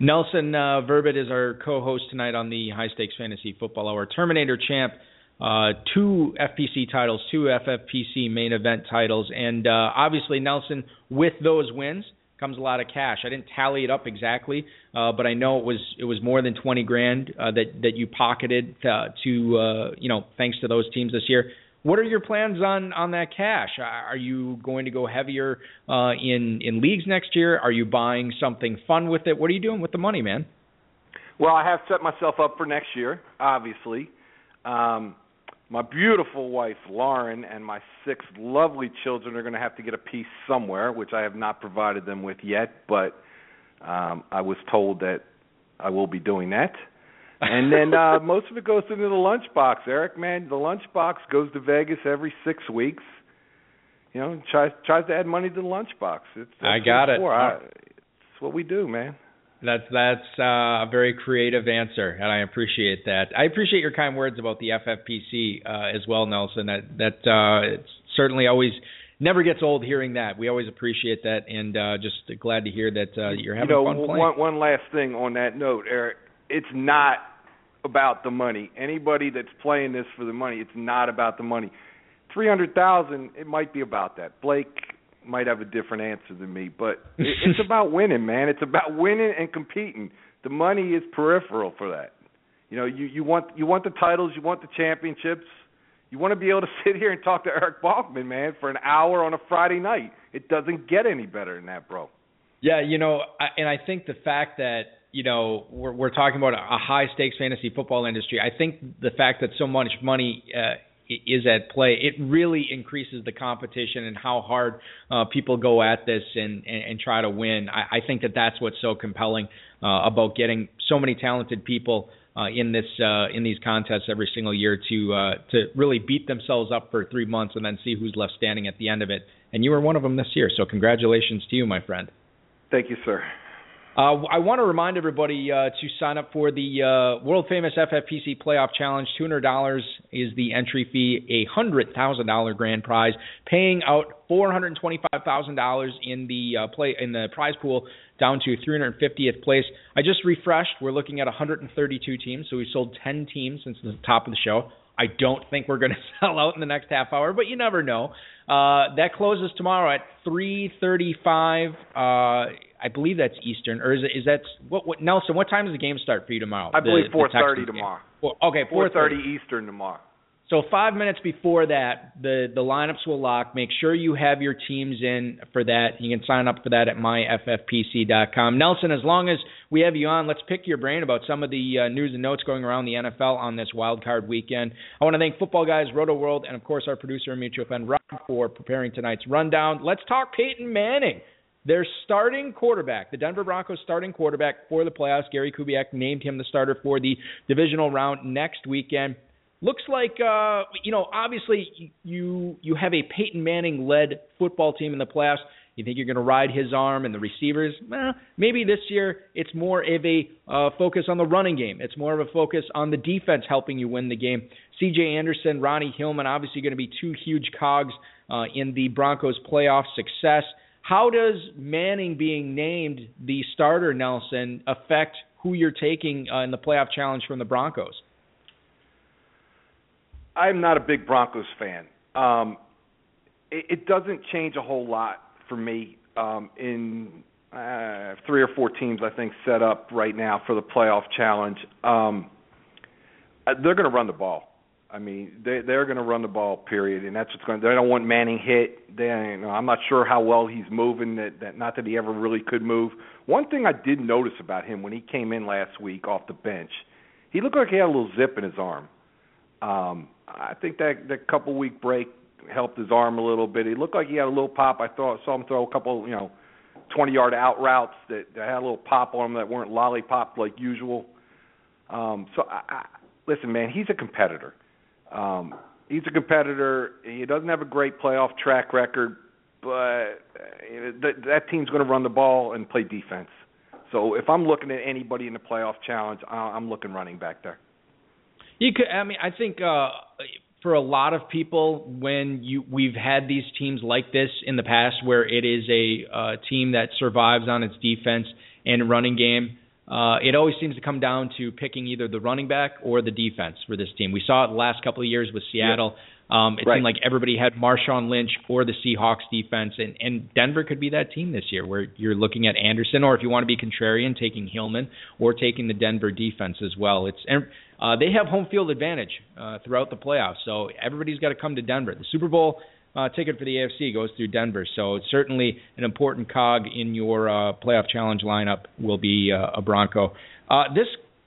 Nelson uh, Verbit is our co-host tonight on the High Stakes Fantasy Football Hour. Terminator champ uh, two FPC titles, two FFPC main event titles, and uh, obviously Nelson with those wins comes a lot of cash. I didn't tally it up exactly, uh, but I know it was it was more than twenty grand uh, that that you pocketed to, to uh, you know thanks to those teams this year. What are your plans on on that cash? Are you going to go heavier uh, in in leagues next year? Are you buying something fun with it? What are you doing with the money, man?
Well, I have set myself up for next year, obviously. Um, my beautiful wife Lauren and my six lovely children are going to have to get a piece somewhere, which I have not provided them with yet, but um I was told that I will be doing that. And then uh most of it goes into the lunchbox, Eric. Man, the lunchbox goes to Vegas every six weeks. You know, tries tries to add money to the lunchbox. It's
I got it.
I, it's what we do, man.
That's that's uh, a very creative answer, and I appreciate that. I appreciate your kind words about the FFPC uh, as well, Nelson. That that uh, it's certainly always never gets old hearing that. We always appreciate that, and uh, just glad to hear that uh, you're having
you know,
fun playing.
One, one last thing on that note, Eric. It's not about the money. Anybody that's playing this for the money, it's not about the money. Three hundred thousand, it might be about that. Blake might have a different answer than me, but it's about winning, man. It's about winning and competing. The money is peripheral for that. You know, you you want you want the titles, you want the championships. You want to be able to sit here and talk to Eric Balkman, man, for an hour on a Friday night. It doesn't get any better than that, bro.
Yeah, you know, I, and I think the fact that you know we're we're talking about a high stakes fantasy football industry. I think the fact that so much money uh, is at play, it really increases the competition and how hard uh, people go at this and, and, and try to win. I, I think that that's what's so compelling uh, about getting so many talented people uh, in this uh, in these contests every single year to uh, to really beat themselves up for three months and then see who's left standing at the end of it. And you were one of them this year, so congratulations to you, my friend.
Thank you, sir.
Uh, I want to remind everybody uh, to sign up for the uh, world famous FFPC Playoff Challenge. Two hundred dollars is the entry fee. A hundred thousand dollar grand prize, paying out four hundred twenty five thousand dollars in the uh, play in the prize pool down to 350th place. I just refreshed. We're looking at 132 teams, so we sold 10 teams since the top of the show. I don't think we're going to sell out in the next half hour, but you never know. Uh, that closes tomorrow at 3:35. Uh, I believe that's Eastern, or is it? Is that what? What Nelson? What time does the game start for you tomorrow?
I believe 4:30 tomorrow.
Well, okay, 4:30
Eastern tomorrow.
So five minutes before that, the the lineups will lock. Make sure you have your teams in for that. You can sign up for that at myffpc.com. Nelson, as long as we have you on, let's pick your brain about some of the uh, news and notes going around the NFL on this wild card weekend. I want to thank Football Guys, Rotoworld, and of course our producer and mutual friend Rob for preparing tonight's rundown. Let's talk Peyton Manning. Their starting quarterback, the Denver Broncos starting quarterback for the playoffs, Gary Kubiak named him the starter for the divisional round next weekend. Looks like uh, you know, obviously you you have a Peyton Manning led football team in the playoffs. You think you're going to ride his arm and the receivers? Maybe this year it's more of a uh, focus on the running game. It's more of a focus on the defense helping you win the game. C.J. Anderson, Ronnie Hillman, obviously going to be two huge cogs uh, in the Broncos' playoff success. How does Manning being named the starter, Nelson, affect who you're taking uh, in the playoff challenge from the Broncos?
I'm not a big Broncos fan. Um, it, it doesn't change a whole lot for me. Um, in uh, three or four teams, I think, set up right now for the playoff challenge. Um, uh, they're going to run the ball. I mean, they they're going to run the ball, period, and that's what's going. They don't want Manning hit. They, you know, I'm not sure how well he's moving. That, that not that he ever really could move. One thing I did notice about him when he came in last week off the bench, he looked like he had a little zip in his arm. Um, I think that that couple week break helped his arm a little bit. He looked like he had a little pop. I thought saw him throw a couple, you know, 20 yard out routes that, that had a little pop on them that weren't lollipop like usual. Um, so I, I, listen, man, he's a competitor. Um, he's a competitor. He doesn't have a great playoff track record, but that, that team's going to run the ball and play defense. So if I'm looking at anybody in the playoff challenge, I'm looking running back there.
You could. I mean, I think uh, for a lot of people, when you we've had these teams like this in the past, where it is a uh, team that survives on its defense and running game. Uh, it always seems to come down to picking either the running back or the defense for this team. We saw it the last couple of years with Seattle. Yeah. Um, it
right.
seemed like everybody had Marshawn Lynch or the Seahawks defense, and, and Denver could be that team this year where you're looking at Anderson, or if you want to be contrarian, taking Hillman or taking the Denver defense as well. It's and uh, they have home field advantage uh, throughout the playoffs, so everybody's got to come to Denver. The Super Bowl uh, ticket for the AFC goes through Denver, so certainly an important cog in your uh, playoff challenge lineup. Will be uh, a Bronco. Uh, this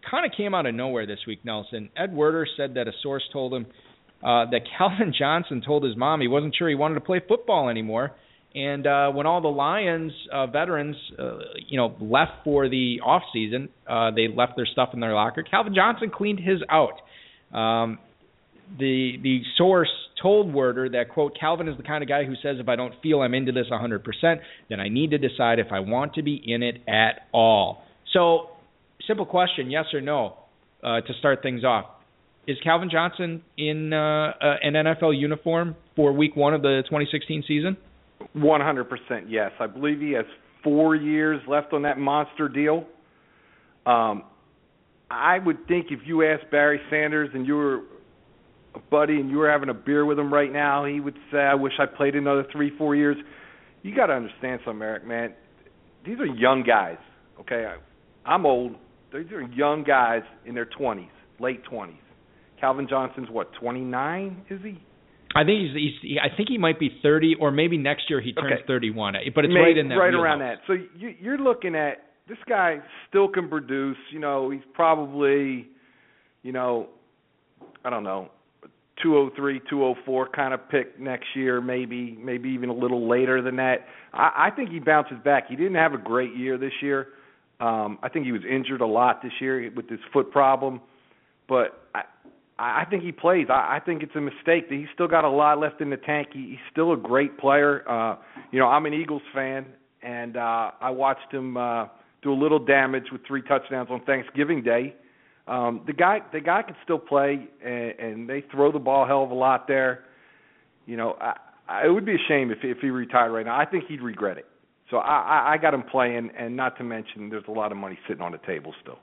kind of came out of nowhere this week, Nelson. Ed Werder said that a source told him uh, that Calvin Johnson told his mom he wasn't sure he wanted to play football anymore. And uh, when all the Lions veterans, you know, left for the off season, they left their stuff in their locker. Calvin Johnson cleaned his out. Um, the the source told Werder that quote Calvin is the kind of guy who says if I don't feel I'm into this 100%, then I need to decide if I want to be in it at all. So, simple question, yes or no, uh, to start things off is Calvin Johnson in uh, uh, an NFL uniform for Week One of the 2016 season?
100% yes. I believe he has four years left on that monster deal. Um, I would think if you asked Barry Sanders and you were a buddy and you were having a beer with him right now, he would say, "I wish I played another three, four years." You got to understand something, Eric. Man, these are young guys. Okay, I'm old. These are young guys in their 20s, late 20s. Calvin Johnson's what, 29? Is he?
I think he's, he's I think he might be 30 or maybe next year he turns
okay.
31. But it's
Maybe,
right in that
right around that. So you, you're looking at this guy still can produce. You know, he's probably, you know, I don't know, 203, 204 kind of pick next year, maybe maybe even a little later than that. I, I think he bounces back. He didn't have a great year this year. Um, I think he was injured a lot this year with this foot problem, but I, I think he plays. I, I think it's a mistake that he's still got a lot left in the tank. He, he's still a great player. Uh, you know, I'm an Eagles fan, and uh, I watched him uh, do a little damage with three touchdowns on Thanksgiving Day. Um, the guy, the guy can still play, and, and they throw the ball a hell of a lot there. You know, I, I, it would be a shame if if he retired right now. I think he'd regret it. So I, I, I got him playing, and not to mention, there's a lot of money sitting on the table still.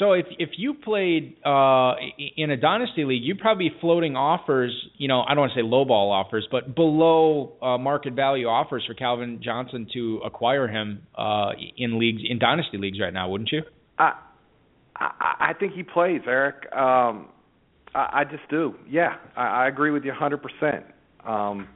So if if you played uh, in a dynasty league, you'd probably be floating offers. You know, I don't want to say lowball offers, but below uh, market value offers for Calvin Johnson to acquire him uh, in leagues in dynasty leagues right now, wouldn't you?
I I, I think he plays, Eric. Um, I, I just do. Yeah, I, I agree with you 100%. Um,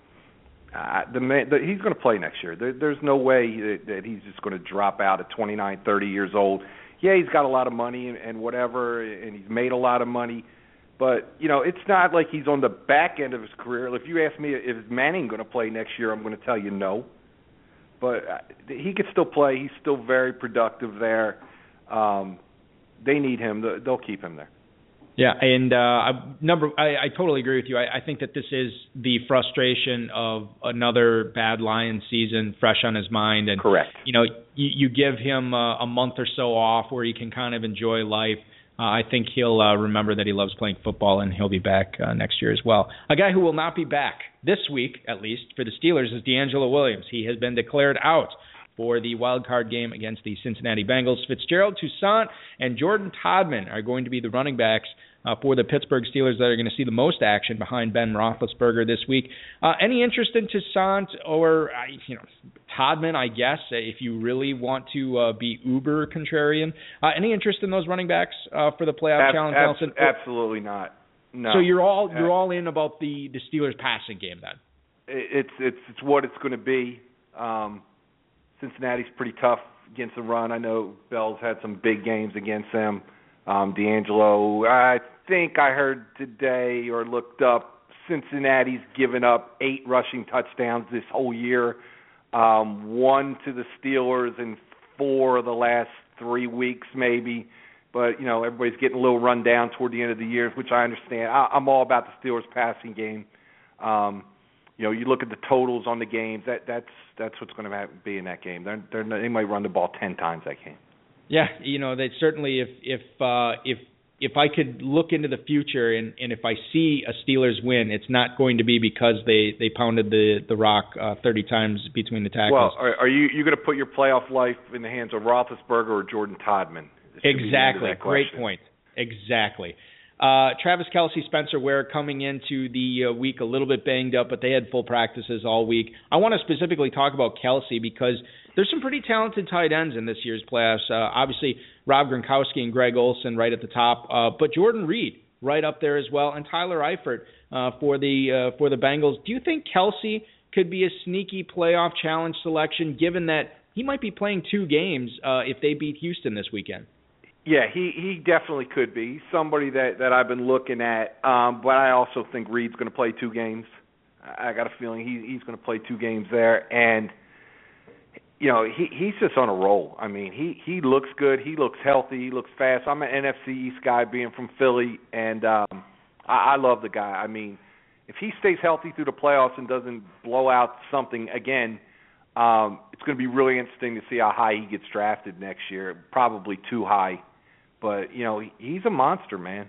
uh, the man, the, he's going to play next year. There, there's no way that, that he's just going to drop out at 29, 30 years old. Yeah, he's got a lot of money and, and whatever, and he's made a lot of money. But you know, it's not like he's on the back end of his career. If you ask me, is Manning going to play next year? I'm going to tell you no. But uh, he could still play. He's still very productive there. Um, they need him. They'll keep him there.
Yeah, and uh, number, I, I totally agree with you. I, I think that this is the frustration of another bad Lions season fresh on his mind, and
correct.
You know, you, you give him a, a month or so off where he can kind of enjoy life. Uh, I think he'll uh, remember that he loves playing football, and he'll be back uh, next year as well. A guy who will not be back this week, at least for the Steelers, is DeAngelo Williams. He has been declared out for the wild card game against the Cincinnati Bengals. Fitzgerald Toussaint and Jordan Todman are going to be the running backs uh, for the Pittsburgh Steelers that are going to see the most action behind Ben Roethlisberger this week. Uh, any interest in Toussaint or uh, you know Todman? I guess if you really want to uh, be uber contrarian, uh, any interest in those running backs uh, for the playoff
ab-
challenge?
Ab- absolutely not. No.
So you're all you're all in about the the Steelers passing game then?
It's it's it's what it's going to be. Um, Cincinnati's pretty tough against the run. I know Bell's had some big games against them. Um, DeAngelo, I think I heard today or looked up Cincinnati's given up eight rushing touchdowns this whole year, um, one to the Steelers and four of the last three weeks maybe. But you know everybody's getting a little run down toward the end of the year, which I understand. I, I'm all about the Steelers passing game. Um, you know, you look at the totals on the games. That that's that's what's going to be in that game. They're, they're they might run the ball ten times that game.
Yeah, you know, they certainly if if uh, if if I could look into the future and and if I see a Steelers win, it's not going to be because they they pounded the the rock uh, 30 times between the tackles.
Well, are, are you you going to put your playoff life in the hands of Roethlisberger or Jordan Todman?
Exactly. Great point. Exactly. Uh, Travis Kelce, Spencer Ware coming into the uh, week a little bit banged up, but they had full practices all week. I want to specifically talk about Kelce because there's some pretty talented tight ends in this year's playoffs. Uh, obviously, Rob Gronkowski and Greg Olsen right at the top, uh, but Jordan Reed right up there as well, and Tyler Eifert uh, for the uh, for the Bengals. Do you think Kelce could be a sneaky playoff challenge selection, given that he might be playing two games uh, if they beat Houston this weekend?
Yeah, he he definitely could be somebody that that I've been looking at. Um, but I also think Reed's going to play two games. I got a feeling he he's going to play two games there, and you know he he's just on a roll. I mean he he looks good. He looks healthy. He looks fast. I'm an NFC East guy, being from Philly, and um, I, I love the guy. I mean, if he stays healthy through the playoffs and doesn't blow out something again um, it's going to be really interesting to see how high he gets drafted next year. Probably too high, but you know he's a monster, man.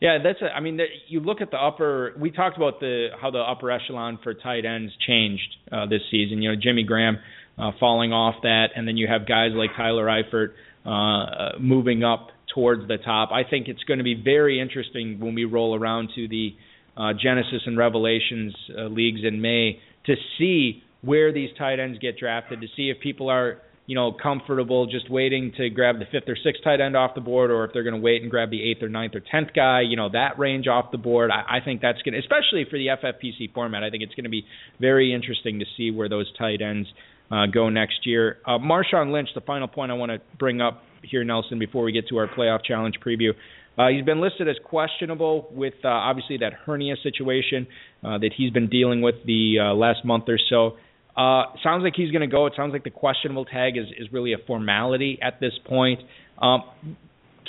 Yeah, that's. A, I mean, you look at the upper. We talked about the how the upper echelon for tight ends changed uh, this season. You know, Jimmy Graham uh, falling off that, and then you have guys like Tyler Eifert uh, uh moving up towards the top. I think it's going to be very interesting when we roll around to the uh, Genesis and Revelations uh, leagues in May to see where these tight ends get drafted, to see if people are you know, comfortable just waiting to grab the fifth or sixth tight end off the board, or if they're going to wait and grab the eighth or ninth or tenth guy, you know, that range off the board. I, I think that's going to, especially for the FFPC format, I think it's going to be very interesting to see where those tight ends uh, go next year. Uh, Marshawn Lynch, the final point I want to bring up here, Nelson, before we get to our playoff challenge preview. Uh, he's been listed as questionable with uh, obviously that hernia situation uh, that he's been dealing with the uh, last month or so. Uh, sounds like he's going to go. It sounds like the questionable tag is, is really a formality at this point. Um,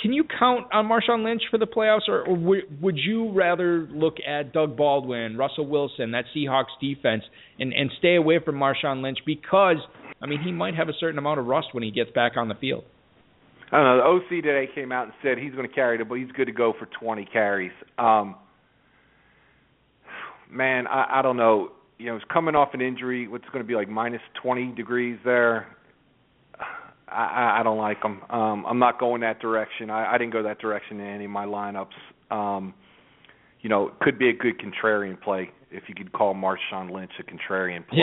can you count on Marshawn Lynch for the playoffs, or, or w- would you rather look at Doug Baldwin, Russell Wilson, that Seahawks defense, and, and stay away from Marshawn Lynch because, I mean, he might have a certain amount of rust when he gets back on the field?
I don't know. The OC today came out and said he's going to carry it, but he's good to go for 20 carries. Um, man, I, I don't know you know, he's coming off an injury. What's going to be like minus 20 degrees there. I, I don't like him. Um, I'm not going that direction. I, I didn't go that direction in any of my lineups. Um, you know, it could be a good contrarian play if you could call Marshawn Lynch a contrarian play.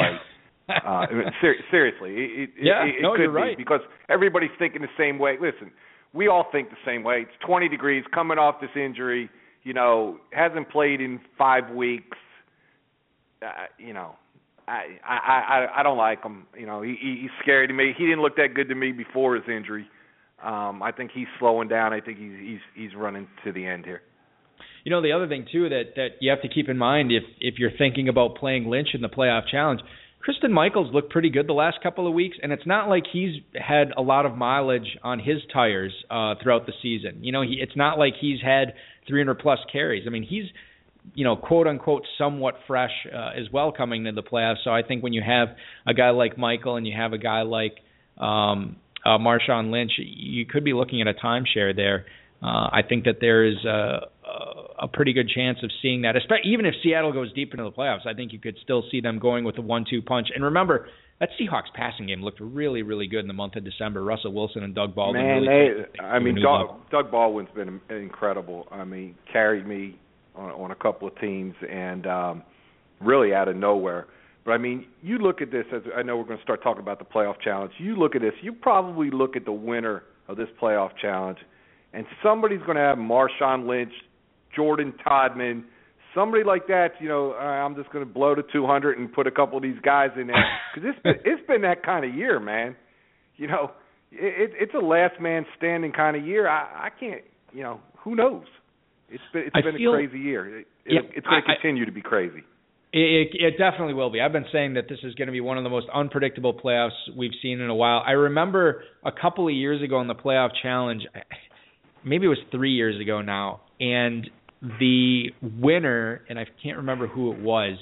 Yeah.
uh, ser- seriously, it,
yeah,
it, it
no,
could
you're
be
right.
because everybody's thinking the same way. Listen, we all think the same way. It's 20 degrees, coming off this injury. You know, hasn't played in five weeks. You know, I I I I don't like him. You know, he, he's scary to me. He didn't look that good to me before his injury. Um, I think he's slowing down. I think he's he's he's running to the end here.
You know, the other thing too that that you have to keep in mind if if you're thinking about playing Lynch in the playoff challenge, Christine Michaels looked pretty good the last couple of weeks, and it's not like he's had a lot of mileage on his tires uh, throughout the season. You know, he, it's not like he's had 300 plus carries. I mean, he's you know, quote unquote, somewhat fresh uh, as well coming into the playoffs. So I think when you have a guy like Michael and you have a guy like um, uh, Marshawn Lynch, you could be looking at a timeshare there. Uh, I think that there is a, a pretty good chance of seeing that, especially even if Seattle goes deep into the playoffs. I think you could still see them going with a one-two punch. And remember, that Seahawks passing game looked really, really good in the month of December. Russell Wilson and Doug Baldwin.
Man,
really
they, I mean, Doug, Doug Baldwin's been incredible. I mean, carried me on, on a couple of teams and um, really out of nowhere. But I mean, you look at this as I know we're going to start talking about the playoff challenge. You look at this, you probably look at the winner of this playoff challenge, and somebody's going to have Marshawn Lynch, Jordan Todman, somebody like that. You know, I'm just going to blow to 200 and put a couple of these guys in there because it's been, it's been that kind of year, man. You know, it, it's a last man standing kind of year. I, I can't, you know, who knows? It's been it's
I
been
feel,
a crazy year. It,
yeah,
it's going to
I,
continue to be crazy.
It, it definitely will be. I've been saying that this is going to be one of the most unpredictable playoffs we've seen in a while. I remember a couple of years ago in the playoff challenge, maybe it was three years ago now, and the winner, and I can't remember who it was,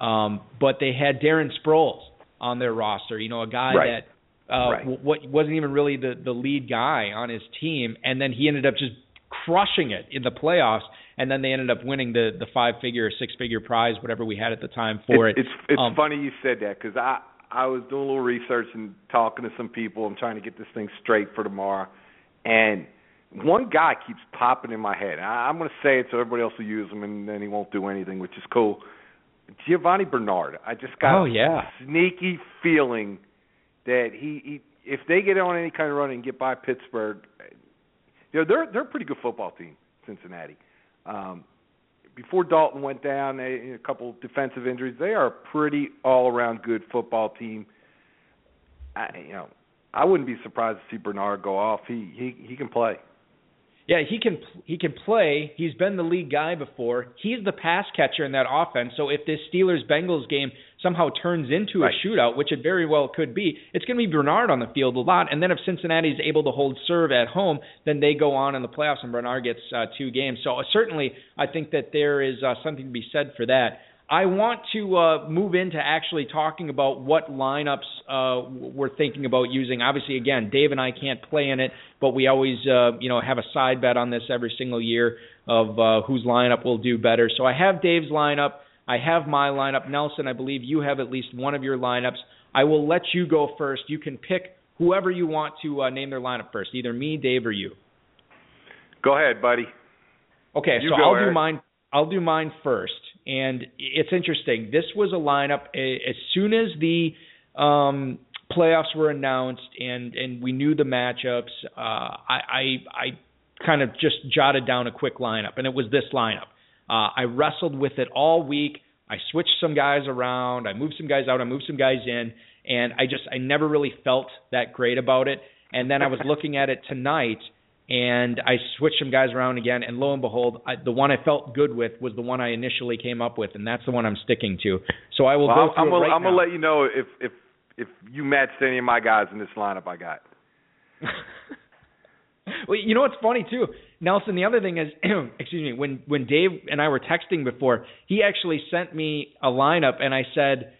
um, but they had Darren Sproles on their roster. You know, a guy
right.
that uh,
right.
w- wasn't even really the the lead guy on his team, and then he ended up just crushing it in the playoffs, and then they ended up winning the the five figure or six figure prize, whatever we had at the time for
it.
it.
It's it's
um,
funny you said that because I I was doing a little research and talking to some people. I'm trying to get this thing straight for tomorrow, and one guy keeps popping in my head. I, I'm going to say it so everybody else will use him, and then he won't do anything, which is cool. Giovani Bernard. I just got
oh, yeah.
a sneaky feeling that he, he if they get on any kind of run and get by Pittsburgh, you know they're they're a pretty good football team, Cincinnati. Um, before Dalton went down, they, a couple defensive injuries. They are a pretty all-around good football team. I, you know, I wouldn't be surprised to see Bernard go off. He he he can play.
Yeah, he can he can play. He's been the lead guy before. He's the pass catcher in that offense. So if this Steelers Bengals game somehow turns into
right.
a shootout, which it very well could be, it's going to be Bernard on the field a lot. And then if Cincinnati is able to hold serve at home, then they go on in the playoffs and Bernard gets uh, two games. So uh, certainly, I think that there is uh, something to be said for that. I want to uh, move into actually talking about what lineups uh, we're thinking about using. Obviously, again, Dave and I can't play in it, but we always, uh, you know, have a side bet on this every single year of uh, whose lineup will do better. So I have Dave's lineup. I have my lineup. Nelson, I believe you have at least one of your lineups. I will let you go first. You can pick whoever you want to uh, name their lineup first, either me, Dave, or you.
Go ahead, buddy.
Okay,
you
so I'll do mine. I'll do mine first. And it's interesting. This was a lineup as soon as the um, playoffs were announced and and we knew the matchups. Uh, I, I I kind of just jotted down a quick lineup, and it was this lineup. Uh, I wrestled with it all week. I switched some guys around. I moved some guys out. I moved some guys in, and I just I never really felt that great about it. And then I was looking at it tonight and I switched some guys around again, and lo and behold, I, the one I felt good with was the one I initially came up with, and that's the one I'm sticking to. So I will
well,
go through
I'm gonna,
right
I'm gonna let you know if if if you matched any of my guys in this lineup I got.
well, you know what's funny too, Nelson. The other thing is, excuse me, when when Dave and I were texting before, he actually sent me a lineup, and I said.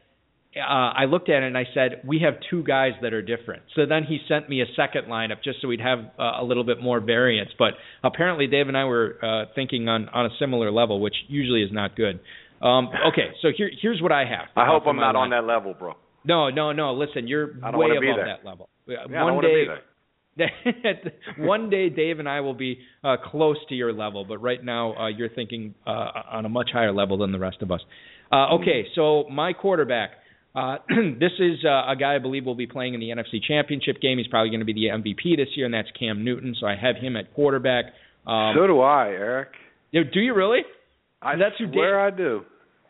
Uh, I looked at it and I said, "We have two guys that are different." So then he sent me a second lineup just so we'd have uh, a little bit more variance. But apparently, Dave and I were uh, thinking on on a similar level, which usually is not good. Um, okay, so here here's what I have.
I hope I'm not on that level, bro.
No, no, no. Listen, you're way above that level.
Yeah,
One day,
be there.
one day, Dave and I will be uh, close to your level, but right now uh, you're thinking uh, on a much higher level than the rest of us. Uh, okay, so my quarterback. Uh, this is uh, a guy I believe will be playing in the NFC Championship game. He's probably going to be the MVP this year, and that's Cam Newton. So I have him at quarterback. Um,
so do I, Eric.
Do you really?
I
That's who
swear
Dave,
I do.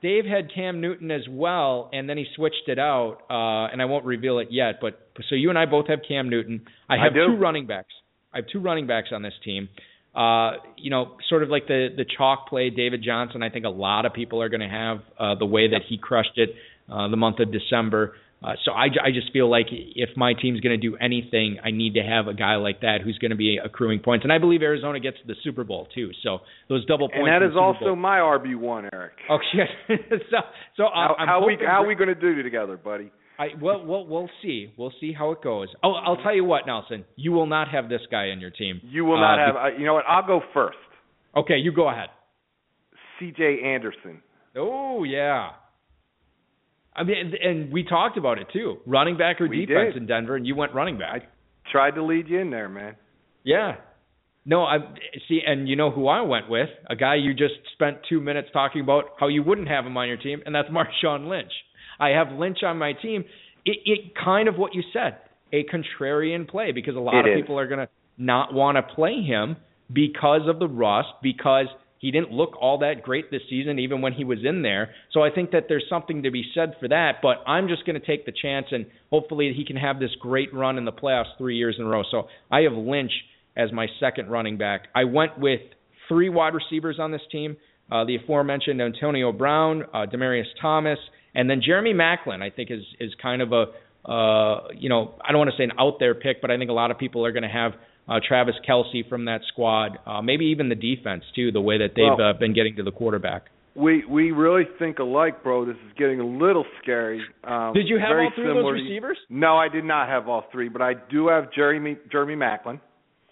Dave had Cam Newton as well, and then he switched it out, uh, and I won't reveal it yet. But so you and I both have Cam Newton. I have
I
two running backs. I have two running backs on this team. Uh, you know, sort of like the the chalk play, David Johnson. I think a lot of people are going to have uh, the way that he crushed it the month of December. Uh, so I, I just feel like if my team's going to do anything, I need to have a guy like that who's going to be accruing points. And I believe Arizona gets to the Super Bowl too. So those double points.
And that is also
Bowl.
my RB one, Eric.
Oh shit! so so
How,
I'm
how we how
for-
we going to do together, buddy?
I well, we'll we'll see. We'll see how it goes. Oh, I'll tell you what, Nelson. You will not have this guy on your team.
You will not
Uh,
have. Uh, you know what? I'll go first.
Okay, you go ahead.
C.J. Anderson.
Oh yeah. I mean, and we talked about it too. Running back or
We
defense
did.
in Denver, and you went running back.
I tried to lead you in there, man.
Yeah. No, I see, and you know who I went with? A guy you just spent two minutes talking about how you wouldn't have him on your team, and that's Marshawn Lynch. I have Lynch on my team. It, it kind of what you said, a contrarian play, because a lot
It
of
is.
people are going to not want to play him because of the rust, because he didn't look all that great this season, even when he was in there. So I think that there's something to be said for that. But I'm just going to take the chance, and hopefully he can have this great run in the playoffs three years in a row. So I have Lynch as my second running back. I went with three wide receivers on this team. Uh, the aforementioned Antonio Brown, uh, Demaryius Thomas, and then Jeremy Maclin. I think is is kind of a uh, you know I don't want to say an out there pick, but I think a lot of people are going to have uh, Travis Kelce from that squad, uh, maybe even the defense too, the way that they've
Well-
uh, been getting to the quarterback.
We we really think alike, bro. This is getting a little scary. Um,
Did you have all three of those
to-
receivers?
No, I did not have all three, but I do have Jeremy Jeremy Maclin.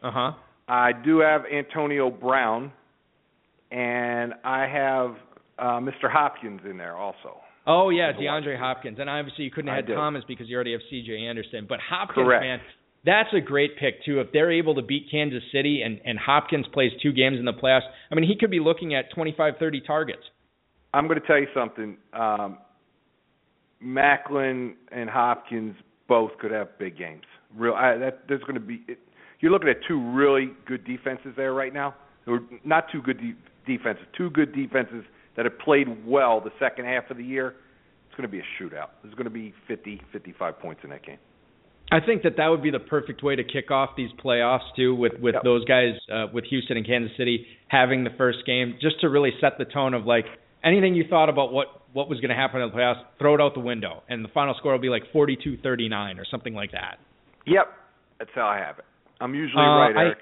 Uh huh.
I do have Antonio Brown, and I have uh, Mr. Hopkins in there also.
Oh yeah, DeAndre Hopkins, and obviously you couldn't have had. Thomas because you already have C.J. Anderson. But Hopkins,
Correct.
man, that's a great pick too. If they're able to beat Kansas City and and Hopkins plays two games in the playoffs, I mean he could be looking at 25, 30 targets.
I'm going to tell you something. Um, Maclin and Hopkins both could have big games. Real, I, that there's going to be. It, you're looking at two really good defenses there right now. Or not two good de- defenses, two good defenses that have played well the second half of the year. It's going to be a shootout. There's going to be 50, 55 points in that game.
I think that that would be the perfect way to kick off these playoffs too, with with
Yep.
those guys, uh, with Houston and Kansas City having the first game, just to really set the tone of like anything you thought about what what was going to happen in the playoffs, throw it out the window, and the final score will be like 42-39 or something like that.
Yep, that's how I have it. I'm usually
Uh,
right, Eric.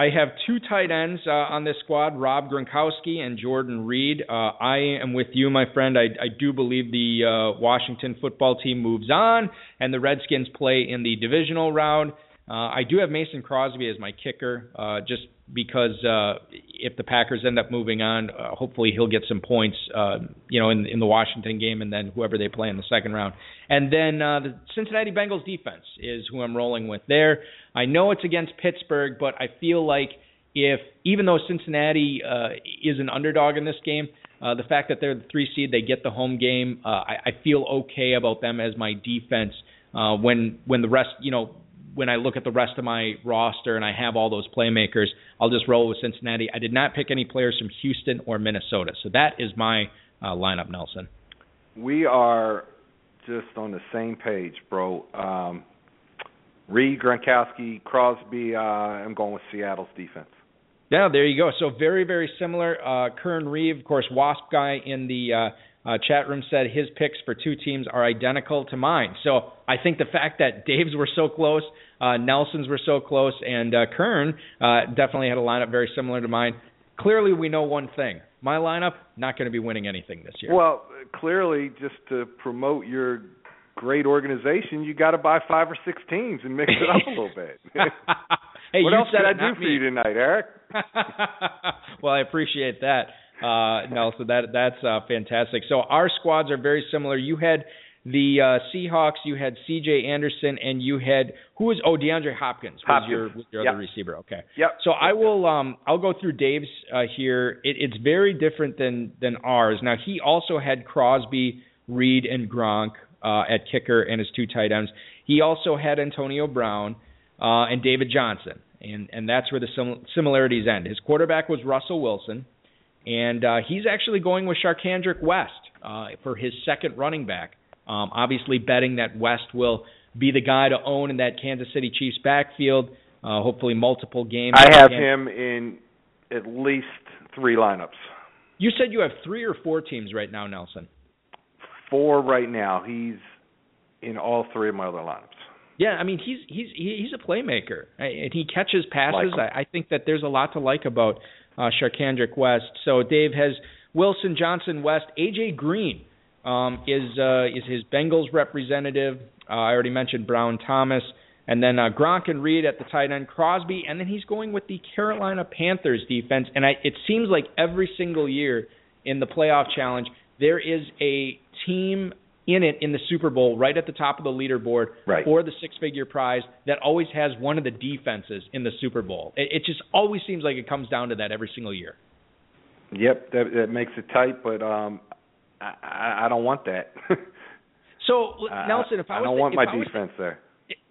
I have two tight ends uh, on this squad, Rob Gronkowski and Jordan Reed. Uh, I am with you, my friend. I, I do believe the uh, Washington football team moves on, and the Redskins play in the divisional round. Uh, I do have Mason Crosby as my kicker, uh, just because uh, if the Packers end up moving on, uh, hopefully he'll get some points, uh, you know, in, in the Washington game, and then whoever they play in the second round. And then uh, the Cincinnati Bengals defense is who I'm rolling with there. I know it's against Pittsburgh, but I feel like if even though Cincinnati uh, is an underdog in this game, uh, the fact that they're the three seed, they get the home game. Uh, I, I feel okay about them as my defense uh, when when the rest, you know, when I look at the rest of my roster and I have all those playmakers, I'll just roll with Cincinnati. I did not pick any players from Houston or Minnesota, so that is my uh, lineup, Nelson.
We are just on the same page, bro. Um, Reed, Gronkowski, Crosby. Uh, I'm going with Seattle's defense.
Yeah, there you go. So very, very similar. Uh, Kern Reeve, of course, Wasp guy in the uh, uh, chat room said his picks for two teams are identical to mine. So I think the fact that Dave's were so close, uh, Nelson's were so close, and uh, Kern uh, definitely had a lineup very similar to mine. Clearly, we know one thing: my lineup not going to be winning anything this year.
Well, clearly, just to promote your great organization, you got to buy five or six teams and mix it up a little bit.
hey,
what
you
else
said
did I do for
me.
you tonight, Eric?
well, I appreciate that, uh, Nelson. That that's uh, fantastic. So our squads are very similar. You had the uh, Seahawks, you had C.J. Anderson, and you had who was oh DeAndre Hopkins was
Hopkins.
your was your
Yep.
other receiver. Okay.
Yep.
So I will um I'll go through Dave's uh, here. It, it's very different than than ours. Now he also had Crosby, Reed, and Gronk uh, at kicker and his two tight ends. He also had Antonio Brown uh, and David Johnson, and and that's where the sim- similarities end. His quarterback was Russell Wilson. And uh, he's actually going with Charcandrick West uh, for his second running back. Um, obviously, betting that West will be the guy to own in that Kansas City Chiefs backfield. Uh, hopefully, multiple games.
I have him in at least three lineups.
You said you have three or four teams right now, Nelson.
Four right now. He's in all three of my other lineups.
Yeah, I mean he's he's he's a playmaker and he catches passes.
Like
I, I think that there's a lot to like about uh, Charcandrick West. So Dave has Wilson Johnson West. AJ Green um, is uh, is his Bengals representative. Uh, I already mentioned Brown Thomas. And then uh, Gronk and Reed at the tight end, Crosby, and then he's going with the Carolina Panthers defense. And I, it seems like every single year in the playoff challenge, there is a team in it in the Super Bowl, right at the top of the leaderboard
right.
for the six-figure prize, that always has one of the defenses in the Super Bowl. It, it just always seems like it comes down to that every single year.
Yep, that, that makes it tight, but um, I, I don't want that.
so Nelson, if I,
I
was
don't want my
was,
defense there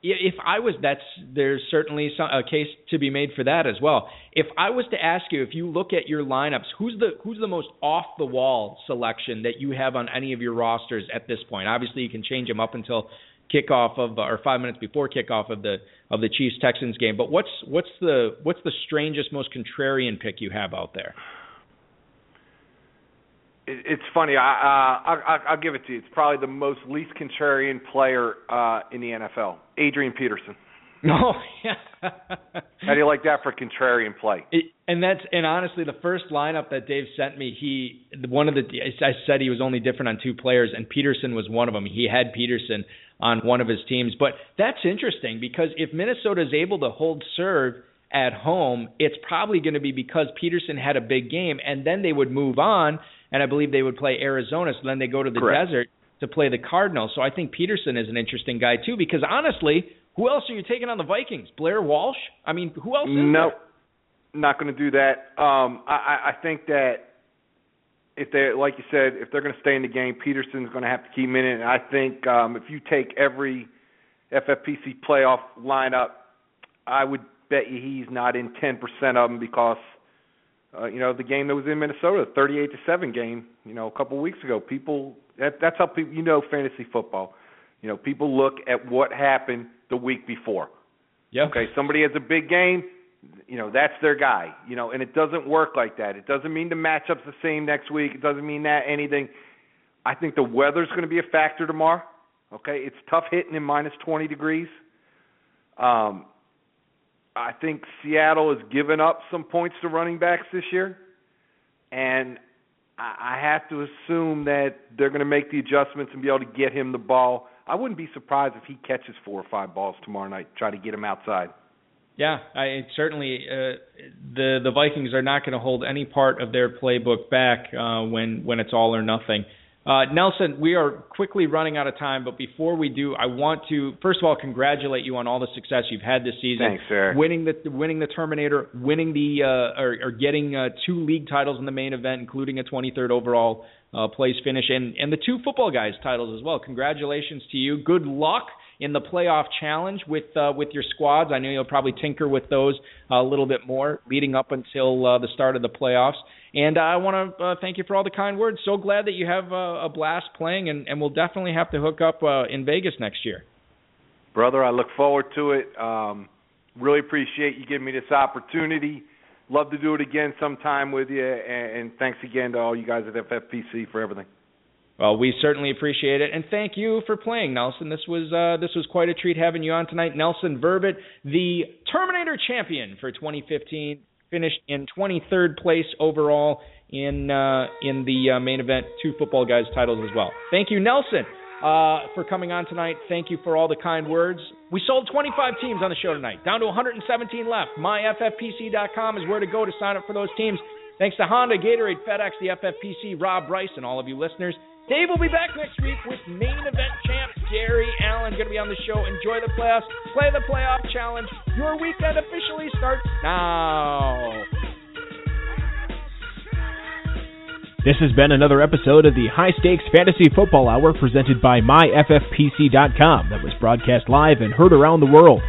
if I was, that's there's certainly some, a case to be made for that as well. If I was to ask you, if you look at your lineups, who's the who's the most off the wall selection that you have on any of your rosters at this point? Obviously, you can change them up until kickoff of or five minutes before kickoff of the of the Chiefs Texans game. But what's what's the what's the strangest, most contrarian pick you have out there?
It's funny. I, uh, I, I'll give it to you. It's probably the most least contrarian player uh, in the NFL, Adrian Peterson.
Oh yeah.
How do you like that for contrarian play?
It, and that's and honestly, the first lineup that Dave sent me, he one of the I said he was only different on two players, and Peterson was one of them. He had Peterson on one of his teams, but that's interesting because if Minnesota is able to hold serve at home, it's probably going to be because Peterson had a big game, and then they would move on and I believe they would play Arizona. So then they go to the
Correct.
desert to play the Cardinals. So I think Peterson is an interesting guy too, because honestly, who else are you taking on the Vikings? Blair Walsh? I mean, who else? Is
no,
there?
not going to do that. Um, I, I think that if they, like you said, if they're going to stay in the game, Peterson's going to have to keep in it. And I think um, if you take every FFPC playoff lineup, I would bet you he's not in 10% of them because – uh, you know, the game that was in Minnesota, 38 to 7 game, you know, a couple of weeks ago. People that that's how people you know fantasy football. You know, people look at what happened the week before.
Yeah.
Okay, somebody has a big game, you know, that's their guy. You know, and it doesn't work like that. It doesn't mean the matchup's the same next week. It doesn't mean that anything. I think the weather's going to be a factor tomorrow. Okay, it's tough hitting in minus 20 degrees. Um, I think Seattle has given up some points to running backs this year, and I have to assume that they're going to make the adjustments and be able to get him the ball. I wouldn't be surprised if he catches four or five balls tomorrow night. Try to get him outside.
Yeah, I certainly uh, the the Vikings are not going to hold any part of their playbook back uh, when when it's all or nothing. Uh, Nelson, we are quickly running out of time, but before we do, I want to first of all congratulate you on all the success you've had this season.
Thanks, sir.
Winning the winning the Terminator, winning the uh, or, or getting uh, two league titles in the main event, including a 23rd overall uh, place finish, and and the two football guys titles as well. Congratulations to you. Good luck in the playoff challenge with uh, with your squads. I know you'll probably tinker with those a little bit more leading up until uh, the start of the playoffs. And I want to uh, thank you for all the kind words. So glad that you have uh, a blast playing, and, and we'll definitely have to hook up uh, in Vegas next year.
Brother, I look forward to it. Um, really appreciate you giving me this opportunity. Love to do it again sometime with you, and, and thanks again to all you guys at FFPC for everything.
Well, we certainly appreciate it, and thank you for playing, Nelson. This was uh, this was quite a treat having you on tonight, Nelson Verbit, the Terminator champion for 2015 finished in 23rd place overall in uh, in the uh, main event, two football guys titles as well. Thank you, Nelson, uh, for coming on tonight. Thank you for all the kind words. We sold 25 teams on the show tonight, down to 117 left. MyFFPC.com is where to go to sign up for those teams. Thanks to Honda, Gatorade, FedEx, the FFPC, Rob Bryce, and all of you listeners. Dave will be back next week with main event champ Gary Allen going to be on the show. Enjoy the playoffs. Play the playoff challenge. Your weekend officially starts now.
This has been another episode of the High Stakes Fantasy Football Hour presented by MyFFPC.com that was broadcast live and heard around the world.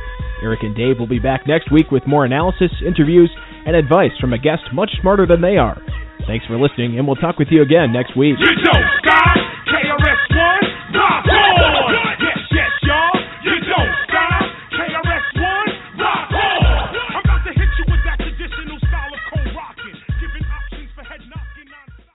Eric and Dave will be back next week with more analysis, interviews, and advice from a guest much smarter than they are. Thanks for listening, and we'll talk with you again next week.
You KRS1,